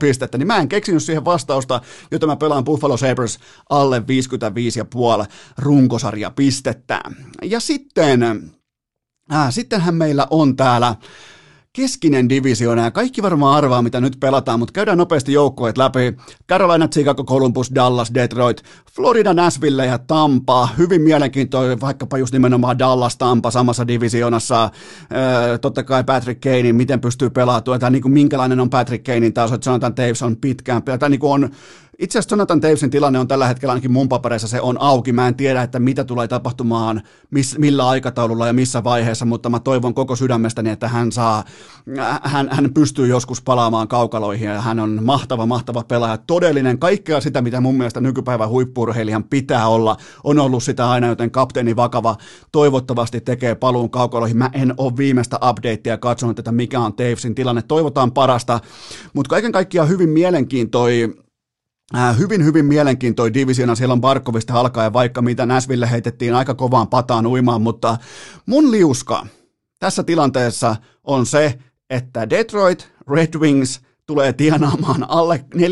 pistettä, niin mä en keksinyt siihen vastausta, jota mä pelaan Buffalo Sabres alle 55,5 runkosarja pistettä. Ja sitten Sittenhän meillä on täällä keskinen divisioona ja kaikki varmaan arvaa, mitä nyt pelataan, mutta käydään nopeasti joukkueet läpi. Carolina, Chicago, Columbus, Dallas, Detroit, Florida, Nashville ja Tampa. Hyvin mielenkiintoinen, vaikkapa just nimenomaan Dallas, Tampa samassa divisioonassa. Öö, totta kai Patrick Kane, miten pystyy pelaamaan, tai niin kuin minkälainen on Patrick Kanein taas, että Jonathan Taves on pitkään, tai niin kuin on itse asiassa Jonathan Tavesin tilanne on tällä hetkellä ainakin mun papereissa se on auki. Mä en tiedä, että mitä tulee tapahtumaan, miss, millä aikataululla ja missä vaiheessa, mutta mä toivon koko sydämestäni, että hän saa, hän, hän pystyy joskus palaamaan kaukaloihin ja hän on mahtava, mahtava pelaaja. Todellinen, kaikkea sitä, mitä mun mielestä nykypäivän huippurheilijan pitää olla, on ollut sitä aina, joten kapteeni Vakava toivottavasti tekee paluun kaukaloihin. Mä en ole viimeistä updatea katsonut, että mikä on Tavesin tilanne. Toivotaan parasta, mutta kaiken kaikkiaan hyvin mielenkiintoinen hyvin, hyvin mielenkiintoinen divisiona. Siellä on Barkovista alkaen, vaikka mitä Näsville heitettiin aika kovaan pataan uimaan, mutta mun liuska tässä tilanteessa on se, että Detroit Red Wings tulee tienaamaan alle 42,5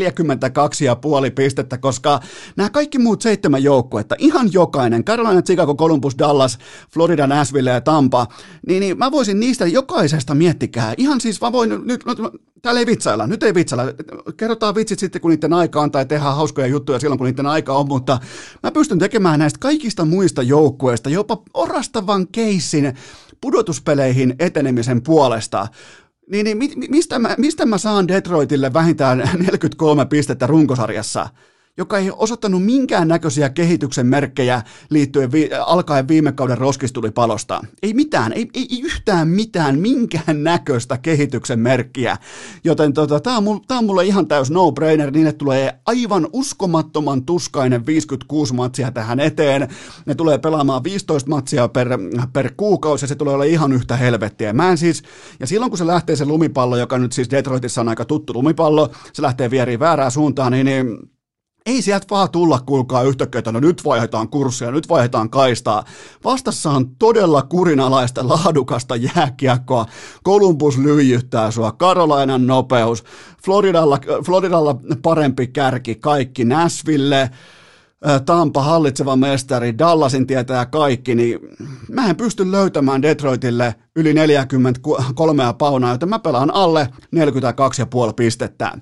pistettä, koska nämä kaikki muut seitsemän joukkuetta, ihan jokainen, Carolina, Chicago, Columbus, Dallas, Florida, Nashville ja Tampa, niin, niin mä voisin niistä jokaisesta miettikää. Ihan siis mä voin, nyt, no, täällä ei vitsailla, nyt ei vitsailla. Kerrotaan vitsit sitten, kun niiden aika on, tai tehdään hauskoja juttuja silloin, kun niiden aika on, mutta mä pystyn tekemään näistä kaikista muista joukkueista jopa orastavan keissin pudotuspeleihin etenemisen puolesta. Niin, niin mistä, mä, mistä mä saan Detroitille vähintään 43 pistettä runkosarjassa? Joka ei osoittanut minkään näköisiä kehityksen merkkejä liittyen vi- alkaen viime kauden roskistulipalosta. Ei mitään, ei, ei yhtään mitään, minkään näköistä kehityksen merkkiä. Joten tota, tämä on, on mulle ihan täys no-brainer, niin että tulee aivan uskomattoman tuskainen 56 matsia tähän eteen. Ne tulee pelaamaan 15 matsia per, per kuukausi ja se tulee olla ihan yhtä helvettiä. Mä en siis, ja silloin kun se lähtee se lumipallo, joka nyt siis Detroitissa on aika tuttu lumipallo, se lähtee vieriin väärään suuntaan, niin, niin ei sieltä vaan tulla, kuulkaa yhtäkkiä, että no nyt vaihdetaan kurssia, nyt vaihdetaan kaistaa. Vastassa on todella kurinalaista, laadukasta jääkiekkoa. Columbus lyijyttää sua, Karolainan nopeus, Floridalla, Floridalla parempi kärki, kaikki Nashville, Tampa hallitseva mestari, Dallasin tietää kaikki, niin mä en pysty löytämään Detroitille yli 43 paunaa, joten mä pelaan alle 42,5 pistettä.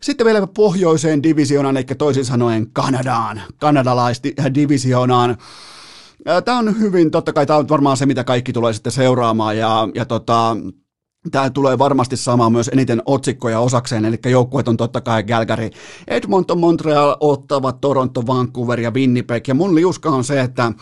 Sitten vielä pohjoiseen divisioonaan, eli toisin sanoen Kanadaan, kanadalaisdivisioonaan. Tämä on hyvin, totta kai tämä on varmaan se, mitä kaikki tulee sitten seuraamaan, ja, ja tota, Tämä tulee varmasti saamaan myös eniten otsikkoja osakseen, eli joukkueet on totta kai Calgary, Edmonton, Montreal, Ottawa, Toronto, Vancouver ja Winnipeg. Ja mun liuska on se, että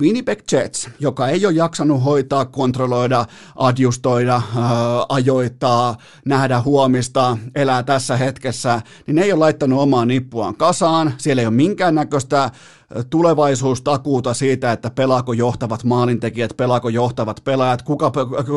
Winnipeg Jets, joka ei ole jaksanut hoitaa, kontrolloida, adjustoida, ää, ajoittaa, nähdä huomista, elää tässä hetkessä, niin ne ei ole laittanut omaa nippuaan kasaan. Siellä ei ole minkäännäköistä tulevaisuustakuuta siitä, että pelaako johtavat maalintekijät, pelaako johtavat pelaajat, kuka,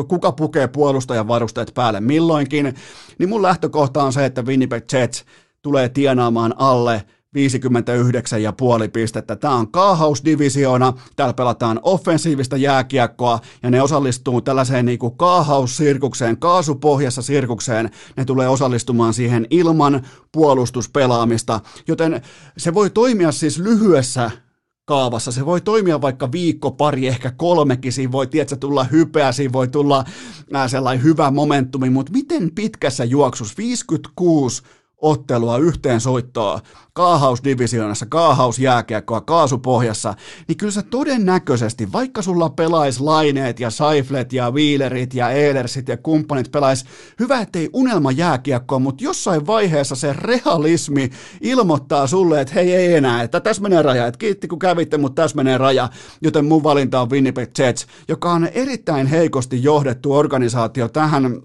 kuka pukee puolustajan varusteet päälle milloinkin, niin mun lähtökohta on se, että Winnipeg Jets tulee tienaamaan alle 59,5 pistettä. Tämä on kaahausdivisioona, täällä pelataan offensiivista jääkiekkoa ja ne osallistuu tällaiseen niin kuin kaahaussirkukseen, kaasupohjassa sirkukseen. Ne tulee osallistumaan siihen ilman puolustuspelaamista, joten se voi toimia siis lyhyessä kaavassa. Se voi toimia vaikka viikko, pari, ehkä kolmekin. Siinä voi tietysti tulla hypeä, siinä voi tulla sellainen hyvä momentumi, mutta miten pitkässä juoksussa 56 ottelua yhteen soittoa kaahausdivisioonassa, kaahausjääkiekkoa kaasupohjassa, niin kyllä sä todennäköisesti, vaikka sulla pelais Laineet ja Saiflet ja Wheelerit ja Eilersit ja kumppanit pelais, hyvä ettei unelma jääkiekkoa, mutta jossain vaiheessa se realismi ilmoittaa sulle, että hei ei enää, että tässä menee raja, että kiitti kun kävitte, mutta tässä menee raja, joten mun valinta on Winnipeg Jets, joka on erittäin heikosti johdettu organisaatio tähän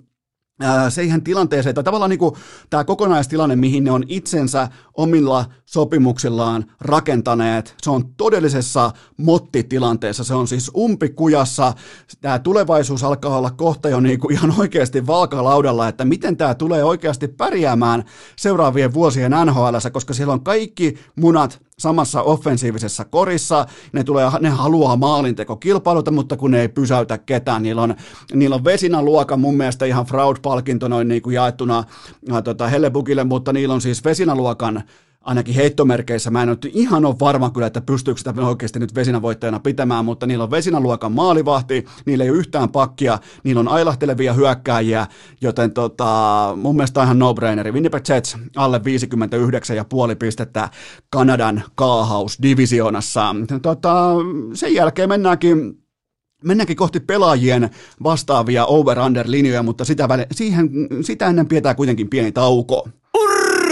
siihen tilanteeseen, tai tavallaan niin kuin tämä kokonaistilanne, mihin ne on itsensä omilla sopimuksillaan rakentaneet, se on todellisessa mottitilanteessa, se on siis umpikujassa, tämä tulevaisuus alkaa olla kohta jo niin kuin ihan oikeasti valkalaudalla, että miten tämä tulee oikeasti pärjäämään seuraavien vuosien NHL, koska siellä on kaikki munat samassa offensiivisessa korissa, ne, tulee, ne haluaa maalinteko kilpailuta, mutta kun ne ei pysäytä ketään, niillä on, niillä on Vesina-luokan mun mielestä ihan Fraud-palkinto noin niin kuin jaettuna äh, tota Hellebukille, mutta niillä on siis Vesina-luokan ainakin heittomerkeissä. Mä en ole ihan ole varma kyllä, että pystyykö sitä oikeasti nyt vesinavoittajana pitämään, mutta niillä on vesinaluokan maalivahti, niillä ei ole yhtään pakkia, niillä on ailahtelevia hyökkääjiä, joten tota, mun mielestä ihan no-braineri. Winnipeg Jets alle 59,5 pistettä Kanadan kaahausdivisioonassa. Tota, sen jälkeen mennäänkin Mennäänkin kohti pelaajien vastaavia over-under-linjoja, mutta sitä, väle, siihen, sitä ennen pidetään kuitenkin pieni tauko.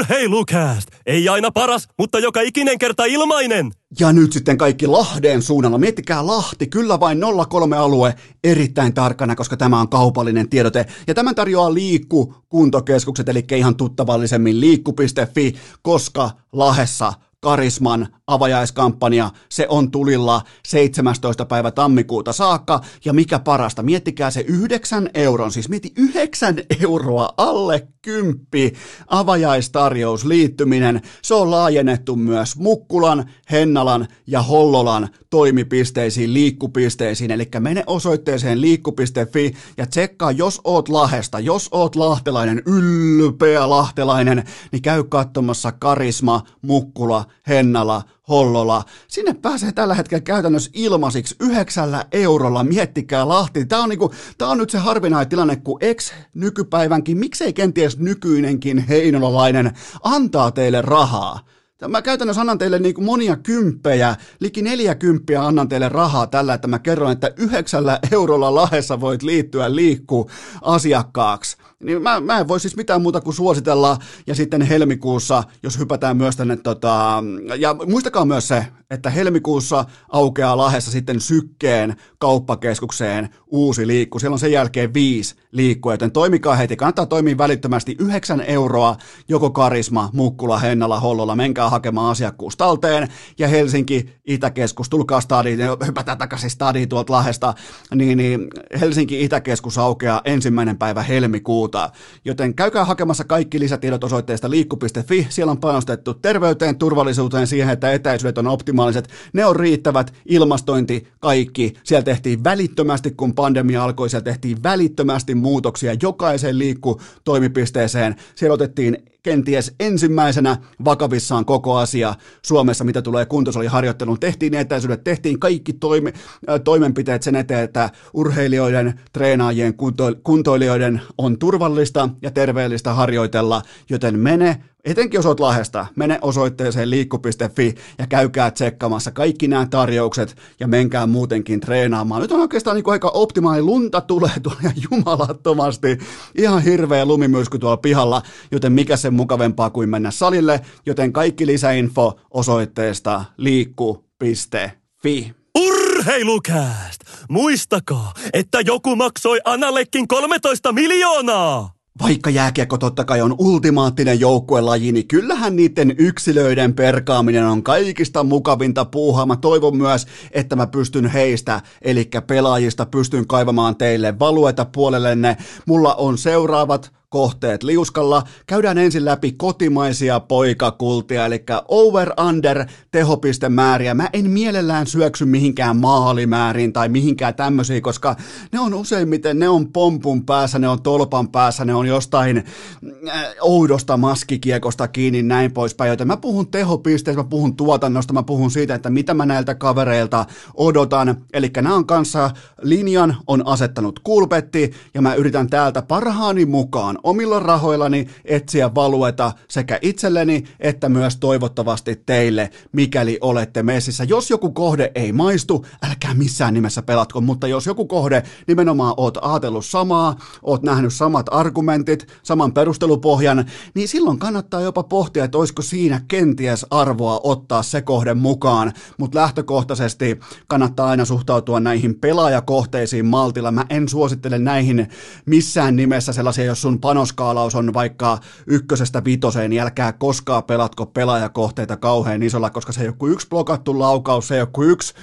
Urheilukääst! Ei aina paras, mutta joka ikinen kerta ilmainen! Ja nyt sitten kaikki Lahden suunnalla. Miettikää Lahti, kyllä vain 03 alue erittäin tarkkana, koska tämä on kaupallinen tiedote. Ja tämän tarjoaa Liikku kuntokeskukset, eli ihan tuttavallisemmin liikku.fi, koska Lahessa Karisman avajaiskampanja, se on tulilla 17. päivä tammikuuta saakka, ja mikä parasta, miettikää se 9 euron, siis mieti 9 euroa alle kymppi avajaistarjous liittyminen, se on laajennettu myös Mukkulan, Hennalan ja Hollolan toimipisteisiin, liikkupisteisiin, eli mene osoitteeseen liikku.fi ja tsekkaa, jos oot Lahesta, jos oot lahtelainen, ylpeä lahtelainen, niin käy katsomassa Karisma, Mukkula, Hennala, Hollola. Sinne pääsee tällä hetkellä käytännössä ilmaisiksi yhdeksällä eurolla. Miettikää Lahti. Tämä on, niinku, tämä on nyt se harvinainen tilanne, kun ex-nykypäivänkin, miksei kenties nykyinenkin heinolalainen antaa teille rahaa. Mä käytännössä annan teille niin kuin monia kymppejä, liki neljä kymppiä annan teille rahaa tällä, että mä kerron, että yhdeksällä eurolla lahessa voit liittyä liikkuu asiakkaaksi. Niin mä, mä en voi siis mitään muuta kuin suositella, ja sitten helmikuussa, jos hypätään myös tänne, tota, ja muistakaa myös se, että helmikuussa aukeaa Lahessa sitten Sykkeen kauppakeskukseen uusi liikku. Siellä on sen jälkeen viisi liikkua, joten toimikaa heti. Kannattaa toimia välittömästi 9 euroa joko Karisma, Mukkula, Hennala, Hollolla. Menkää hakemaan asiakkuus talteen. Ja Helsinki, Itäkeskus, tulkaa stadiin, hypätään takaisin stadiin tuolta Lahesta. Niin, niin Helsinki Itäkeskus aukeaa ensimmäinen päivä helmikuuta. Joten käykää hakemassa kaikki lisätiedot osoitteesta liikku.fi. Siellä on panostettu terveyteen, turvallisuuteen, siihen, että etäisyydet on optimaaliset ne on riittävät, ilmastointi, kaikki. Siellä tehtiin välittömästi, kun pandemia alkoi, siellä tehtiin välittömästi muutoksia jokaiseen liikku toimipisteeseen. Siellä otettiin kenties ensimmäisenä vakavissaan koko asia Suomessa, mitä tulee kuntosaliharjoitteluun. Tehtiin etäisyydet, tehtiin kaikki toimi, äh, toimenpiteet sen eteen, että urheilijoiden, treenaajien, kunto, kuntoilijoiden on turvallista ja terveellistä harjoitella, joten mene Etenkin jos olet Lahesta, mene osoitteeseen liikku.fi ja käykää tsekkaamassa kaikki nämä tarjoukset ja menkää muutenkin treenaamaan. Nyt on oikeastaan niin aika optimaali, lunta tulee tuolla jumalattomasti, ihan hirveä lumimyrsky tuolla pihalla, joten mikä se mukavempaa kuin mennä salille, joten kaikki lisäinfo osoitteesta liikku.fi. Urheilukääst! Muistakaa, että joku maksoi Anallekin 13 miljoonaa! Vaikka jääkiekko totta kai on ultimaattinen joukkuelaji, niin kyllähän niiden yksilöiden perkaaminen on kaikista mukavinta puuhaa. Mä toivon myös, että mä pystyn heistä, eli pelaajista, pystyn kaivamaan teille valueta puolellenne. Mulla on seuraavat kohteet liuskalla. Käydään ensin läpi kotimaisia poikakultia, eli over-under tehopistemääriä. Mä en mielellään syöksy mihinkään maalimääriin tai mihinkään tämmöisiä, koska ne on useimmiten, ne on pompun päässä, ne on tolpan päässä, ne on jostain äh, oudosta maskikiekosta kiinni näin poispäin, joten mä puhun tehopisteistä, mä puhun tuotannosta, mä puhun siitä, että mitä mä näiltä kavereilta odotan, eli nämä on kanssa linjan on asettanut kulpetti ja mä yritän täältä parhaani mukaan omilla rahoillani etsiä valueta sekä itselleni että myös toivottavasti teille, mikäli olette messissä. Jos joku kohde ei maistu, älkää missään nimessä pelatko, mutta jos joku kohde nimenomaan oot ajatellut samaa, oot nähnyt samat argumentit, saman perustelupohjan, niin silloin kannattaa jopa pohtia, että olisiko siinä kenties arvoa ottaa se kohde mukaan, mutta lähtökohtaisesti kannattaa aina suhtautua näihin pelaajakohteisiin maltilla. Mä en suosittele näihin missään nimessä sellaisia, jos sun panoskaalaus on vaikka ykkösestä vitoseen, niin älkää koskaan pelatko pelaajakohteita kauhean isolla, koska se ei ole kuin yksi blokattu laukaus, se ei ole kuin yksi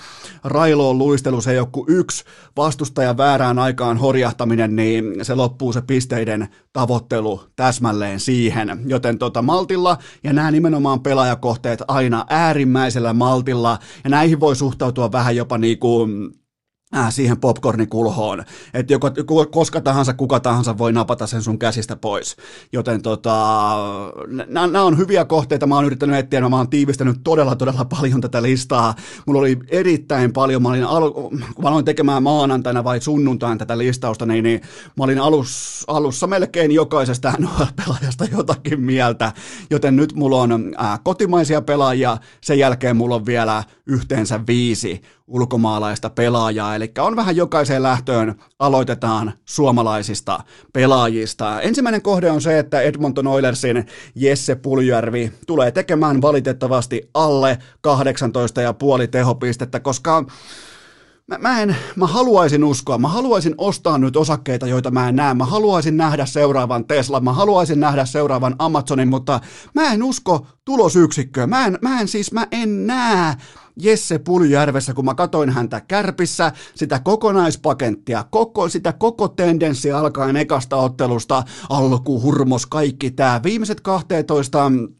railoon luistelu, se ei ole kuin yksi vastustajan väärään aikaan horjahtaminen, niin se loppuu se pisteiden tavoittelu täsmälleen siihen. Joten tota maltilla ja nämä nimenomaan pelaajakohteet aina äärimmäisellä maltilla ja näihin voi suhtautua vähän jopa niin kuin äh, siihen popcornikulhoon, että joko, koska tahansa, kuka tahansa voi napata sen sun käsistä pois. Joten tota, nämä on hyviä kohteita, mä oon yrittänyt etsiä, mä oon tiivistänyt todella, todella paljon tätä listaa. Mulla oli erittäin paljon, mä olin al- kun mä aloin tekemään maanantaina vai sunnuntain tätä listausta, niin, niin mä olin alus, alussa melkein jokaisesta NHL-pelaajasta jotakin mieltä, joten nyt mulla on äh, kotimaisia pelaajia, sen jälkeen mulla on vielä yhteensä viisi ulkomaalaista pelaajaa, eli on vähän jokaiseen lähtöön aloitetaan suomalaisista pelaajista. Ensimmäinen kohde on se, että Edmonton Oilersin Jesse Puljärvi tulee tekemään valitettavasti alle 18,5 tehopistettä, koska Mä, mä, en, mä haluaisin uskoa, mä haluaisin ostaa nyt osakkeita, joita mä en näe. Mä haluaisin nähdä seuraavan Tesla, mä haluaisin nähdä seuraavan Amazonin, mutta mä en usko tulosyksikköä. Mä en, mä en siis, mä en näe Jesse Puljärvessä, kun mä katoin häntä kärpissä, sitä kokonaispakenttia, koko, sitä koko tendenssi alkaen ekasta ottelusta, alku, hurmos, kaikki tämä. Viimeiset 12 Äh,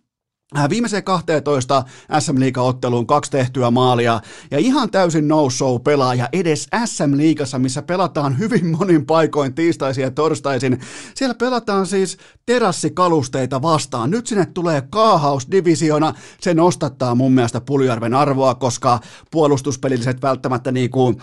viimeiseen 12 SM Liiga-otteluun kaksi tehtyä maalia ja ihan täysin no-show pelaaja edes SM Liigassa, missä pelataan hyvin monin paikoin tiistaisin ja torstaisin. Siellä pelataan siis terassikalusteita vastaan. Nyt sinne tulee kaahausdivisiona. Se nostattaa mun mielestä Puljärven arvoa, koska puolustuspelilliset välttämättä niinku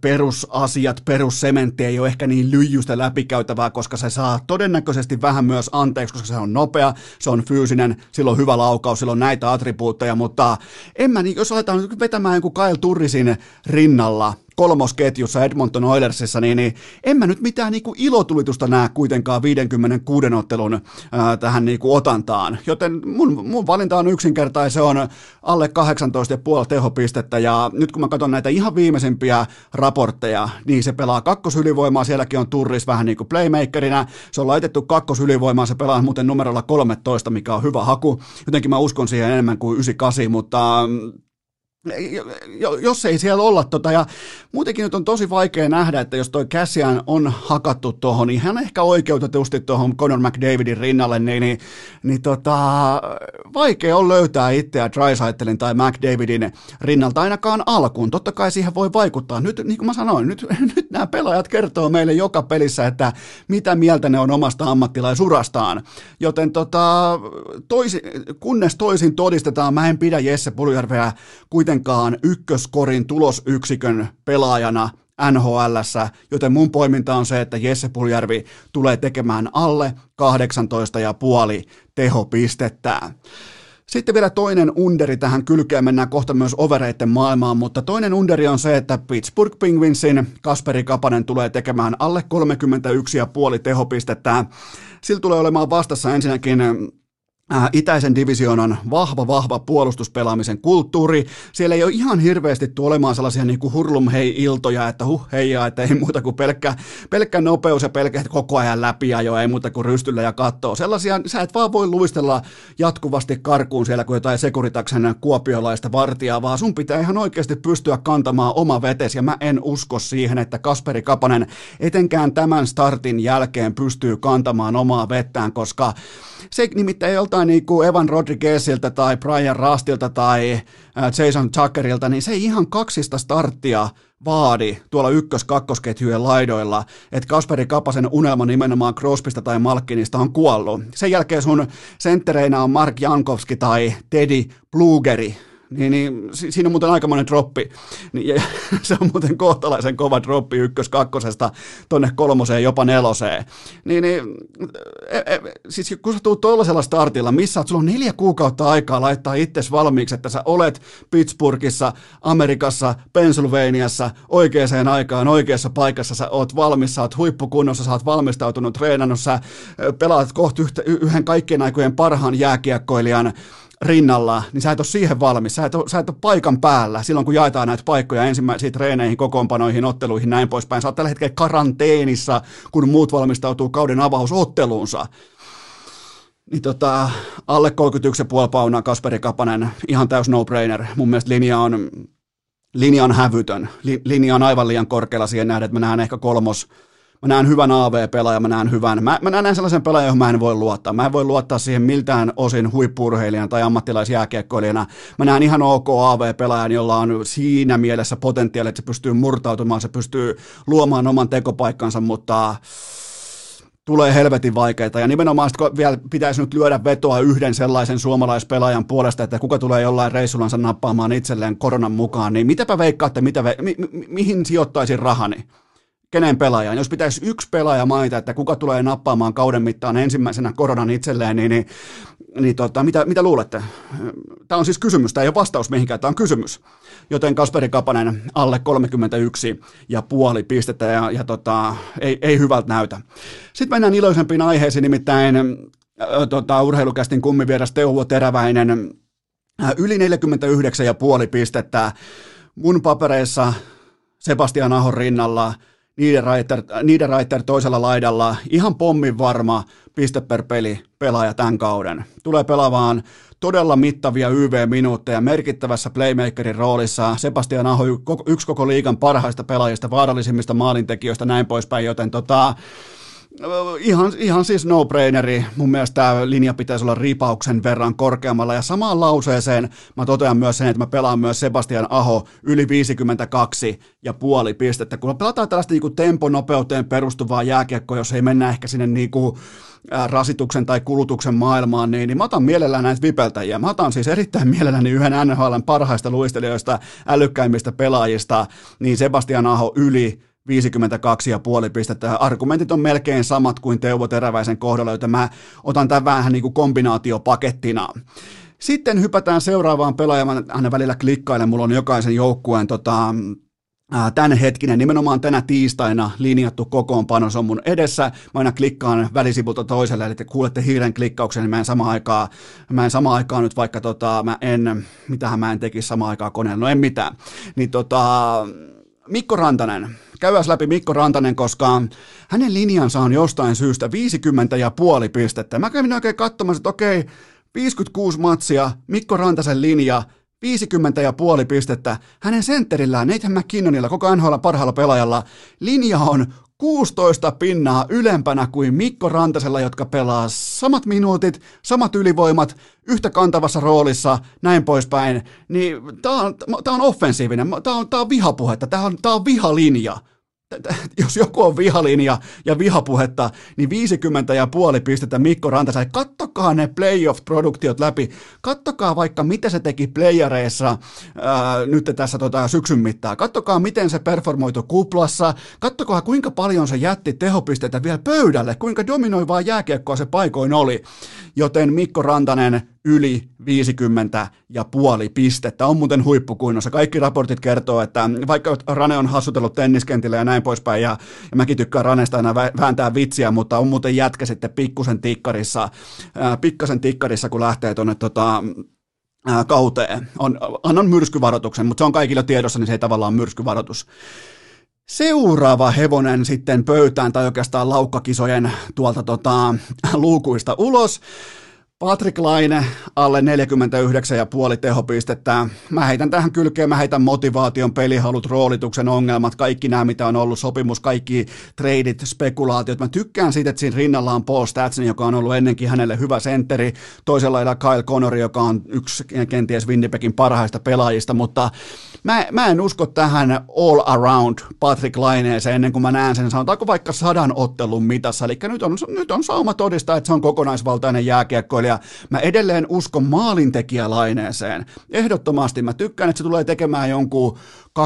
perusasiat, perussementti ei ole ehkä niin lyijystä läpikäytävää, koska se saa todennäköisesti vähän myös anteeksi, koska se on nopea, se on fyysinen, silloin hyvä laukaus, sillä on näitä attribuutteja, mutta en mä, niin, jos aletaan vetämään joku Kyle Turrisin rinnalla, kolmosketjussa Edmonton Oilersissa, niin, niin en mä nyt mitään niin kuin ilotulitusta näe kuitenkaan 56 ottelun ää, tähän niin kuin otantaan. Joten mun, mun valinta on yksinkertainen, se on alle 18,5 tehopistettä. Ja nyt kun mä katson näitä ihan viimeisimpiä raportteja, niin se pelaa kakkosylivoimaa, sielläkin on Turris vähän niin kuin playmakerina, se on laitettu kakkosylivoimaa, se pelaa muuten numerolla 13, mikä on hyvä haku, jotenkin mä uskon siihen enemmän kuin 98, mutta jos ei siellä olla tota, ja muutenkin nyt on tosi vaikea nähdä, että jos toi Cassian on hakattu tuohon, niin hän ehkä oikeutetusti tuohon Conor McDavidin rinnalle, niin, niin, niin tota, vaikea on löytää itseä Drysaitelin tai McDavidin rinnalta ainakaan alkuun. Totta kai siihen voi vaikuttaa. Nyt, niin kuin mä sanoin, nyt, nyt nämä pelaajat kertoo meille joka pelissä, että mitä mieltä ne on omasta ammattilaisurastaan. Joten tota, toisi, kunnes toisin todistetaan, mä en pidä Jesse Puljärveä kuitenkin kuitenkaan ykköskorin tulosyksikön pelaajana nhl joten mun poiminta on se, että Jesse Puljärvi tulee tekemään alle 18,5 tehopistettä. Sitten vielä toinen underi tähän kylkeen, mennään kohta myös overeiden maailmaan, mutta toinen underi on se, että Pittsburgh Penguinsin Kasperi Kapanen tulee tekemään alle 31,5 tehopistettä. Sillä tulee olemaan vastassa ensinnäkin itäisen divisioonan vahva, vahva puolustuspelaamisen kulttuuri. Siellä ei ole ihan hirveästi olemaan sellaisia niin kuin hurlum hei iltoja, että huh heijaa, että ei muuta kuin pelkkä, pelkkä nopeus ja pelkkä koko ajan jo ei muuta kuin rystyllä ja kattoo. Sellaisia, sä et vaan voi luistella jatkuvasti karkuun siellä kuin jotain sekuritaksen kuopiolaista vartijaa, vaan sun pitää ihan oikeasti pystyä kantamaan oma vetes, ja mä en usko siihen, että Kasperi Kapanen etenkään tämän startin jälkeen pystyy kantamaan omaa vettään, koska se nimittäin joltain niin kuin Evan Rodriguezilta tai Brian Rastilta tai äh, Jason Tuckerilta, niin se ei ihan kaksista starttia vaadi tuolla ykkös-kakkosketjujen laidoilla, että Kasperi Kapasen unelma nimenomaan Crosbysta tai Malkinista on kuollut. Sen jälkeen sun senttereinä on Mark Jankowski tai Teddy Blugeri, niin, niin siinä on muuten aikamoinen droppi. Niin, ja, se on muuten kohtalaisen kova droppi ykkös kakkosesta tonne kolmoseen, jopa neloseen. Niin, niin e, e, siis kun sä tuut tuollaisella startilla, missä sulla on neljä kuukautta aikaa laittaa itsesi valmiiksi, että sä olet Pittsburghissa, Amerikassa, Pennsylvaniassa, oikeaan aikaan, oikeassa paikassa, sä oot valmis, sä oot huippukunnossa, sä oot valmistautunut, treenannut, sä pelaat kohta yhden kaikkien aikojen parhaan jääkiekkoilijan rinnalla, niin sä et ole siihen valmis, sä et ole, sä et ole paikan päällä silloin, kun jaetaan näitä paikkoja ensimmäisiin treeneihin, kokoonpanoihin, otteluihin, näin poispäin. Sä oot tällä hetkellä karanteenissa, kun muut valmistautuu kauden avausotteluunsa. Niin tota, alle 31,5 paunaa Kasperi Kapanen, ihan täys no-brainer. Mun mielestä linja on, linja on hävytön. Linja on aivan liian korkealla siihen nähden, että mä näen ehkä kolmos, mä näen hyvän AV-pelaajan, mä näen hyvän, mä, mä näen sellaisen pelaajan, johon mä en voi luottaa. Mä en voi luottaa siihen miltään osin huippurheilijana tai ammattilaisjääkiekkoilijana. Mä näen ihan ok AV-pelaajan, jolla on siinä mielessä potentiaali, että se pystyy murtautumaan, se pystyy luomaan oman tekopaikkansa, mutta tulee helvetin vaikeita. Ja nimenomaan kun vielä pitäisi nyt lyödä vetoa yhden sellaisen suomalaispelaajan puolesta, että kuka tulee jollain reissullansa nappaamaan itselleen koronan mukaan, niin mitäpä veikkaatte, mitä ve- mi- mi- mihin sijoittaisin rahani? Kenen pelaajan. Jos pitäisi yksi pelaaja mainita, että kuka tulee nappaamaan kauden mittaan ensimmäisenä koronan itselleen, niin, niin, niin tota, mitä, mitä luulette? Tämä on siis kysymys, tämä ei ole vastaus mihinkään, tämä on kysymys. Joten Kasperi Kapanen alle 31 ja puoli pistettä ja, ja tota, ei, ei hyvältä näytä. Sitten mennään iloisempiin aiheisiin, nimittäin tota, urheilukästin kummivieras Teuvo Teräväinen äh, yli 49 ja puoli pistettä mun papereissa Sebastian Ahon rinnalla – Niederreiter, Niederreiter toisella laidalla, ihan pommin varma piste per peli pelaaja tämän kauden. Tulee pelaamaan todella mittavia YV-minuutteja merkittävässä playmakerin roolissa. Sebastian Aho yksi koko liigan parhaista pelaajista, vaarallisimmista maalintekijöistä, näin poispäin, joten tota, Ihan, ihan siis no-braineri. Mun mielestä tämä linja pitäisi olla ripauksen verran korkeammalla. Ja samaan lauseeseen mä totean myös sen, että mä pelaan myös Sebastian Aho yli 52 ja puoli pistettä. Kun pelataan tällaista niin temponopeuteen perustuvaa jääkiekkoa, jos ei mennä ehkä sinne niin kuin rasituksen tai kulutuksen maailmaan, niin, niin mä otan mielellään näitä vipeltäjiä. Mä otan siis erittäin mielelläni yhden NHLn parhaista luistelijoista, älykkäimmistä pelaajista, niin Sebastian Aho yli 52,5 pistettä. Argumentit on melkein samat kuin Teuvo Teräväisen kohdalla, joten mä otan tämän vähän niin kuin kombinaatiopakettina. Sitten hypätään seuraavaan pelaajaan. Mä aina välillä klikkailen, mulla on jokaisen joukkueen tota, tämän hetkinen, nimenomaan tänä tiistaina linjattu kokoonpano, se on mun edessä. Mä aina klikkaan välisivulta toiselle, eli te kuulette hiiren klikkauksen, niin mä en sama aikaa, mä en sama aikaa nyt vaikka tota, mä en, mitähän mä en tekisi sama aikaa koneella, no en mitään. Niin tota, Mikko Rantanen, käydään läpi Mikko Rantanen, koska hänen linjansa on jostain syystä 50 ja puoli pistettä. Mä kävin oikein katsomassa, että okei, 56 matsia, Mikko Rantasen linja, 50 ja puoli pistettä. Hänen sentterillään, Nathan McKinnonilla, koko NHL parhaalla pelaajalla, linja on 16 pinnaa ylempänä kuin Mikko Rantasella, jotka pelaa samat minuutit, samat ylivoimat, yhtä kantavassa roolissa, näin poispäin, niin tämä on, tää on offensiivinen, tämä on, tää on vihapuhetta, tämä on, tää on vihalinja jos joku on vihalinja ja vihapuhetta, niin 50 ja puoli pistettä Mikko Rantaselle. Kattokaa ne playoff-produktiot läpi. Kattokaa vaikka, mitä se teki playareissa ää, nyt tässä tota, syksyn mittaan. Kattokaa, miten se performoitu kuplassa. Kattokaa, kuinka paljon se jätti tehopisteitä vielä pöydälle. Kuinka dominoivaa jääkiekkoa se paikoin oli. Joten Mikko Rantanen yli 50 ja puoli pistettä. On muuten huippukunnossa. Kaikki raportit kertoo, että vaikka Rane on hassutellut tenniskentillä ja näin poispäin, ja, ja mäkin tykkään Ranesta aina vääntää vitsiä, mutta on muuten jätkä sitten pikkusen tikkarissa, ää, pikkasen tikkarissa, kun lähtee tuonne tota, ää, kauteen. On, annan myrskyvaroituksen, mutta se on kaikilla tiedossa, niin se ei tavallaan myrskyvaroitus. Seuraava hevonen sitten pöytään tai oikeastaan laukkakisojen tuolta tota, luukuista ulos Patrick Laine alle 49,5 tehopistettä. Mä heitän tähän kylkeen, mä heitän motivaation, pelihalut, roolituksen ongelmat, kaikki nämä, mitä on ollut sopimus, kaikki treidit, spekulaatiot. Mä tykkään siitä, että siinä rinnalla on Paul Statson, joka on ollut ennenkin hänelle hyvä sentteri. Toisella lailla Kyle Connori, joka on yksi kenties Winnipegin parhaista pelaajista, mutta mä, mä en usko tähän all around Patrick Laineeseen ennen kuin mä näen sen, sanotaanko vaikka sadan ottelun mitassa. Eli nyt on, nyt on sauma todistaa, että se on kokonaisvaltainen jääkiekko vaihtoehtoilija. Mä edelleen uskon maalintekijälaineeseen. Ehdottomasti mä tykkään, että se tulee tekemään jonkun 25-30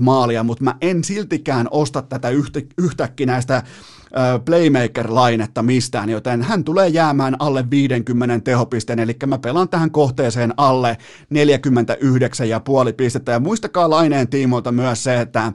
maalia, mutta mä en siltikään osta tätä yhtä, yhtäkkinäistä playmaker-lainetta mistään, joten hän tulee jäämään alle 50 tehopisteen, eli mä pelaan tähän kohteeseen alle 49,5 pistettä. Ja muistakaa laineen tiimoilta myös se, että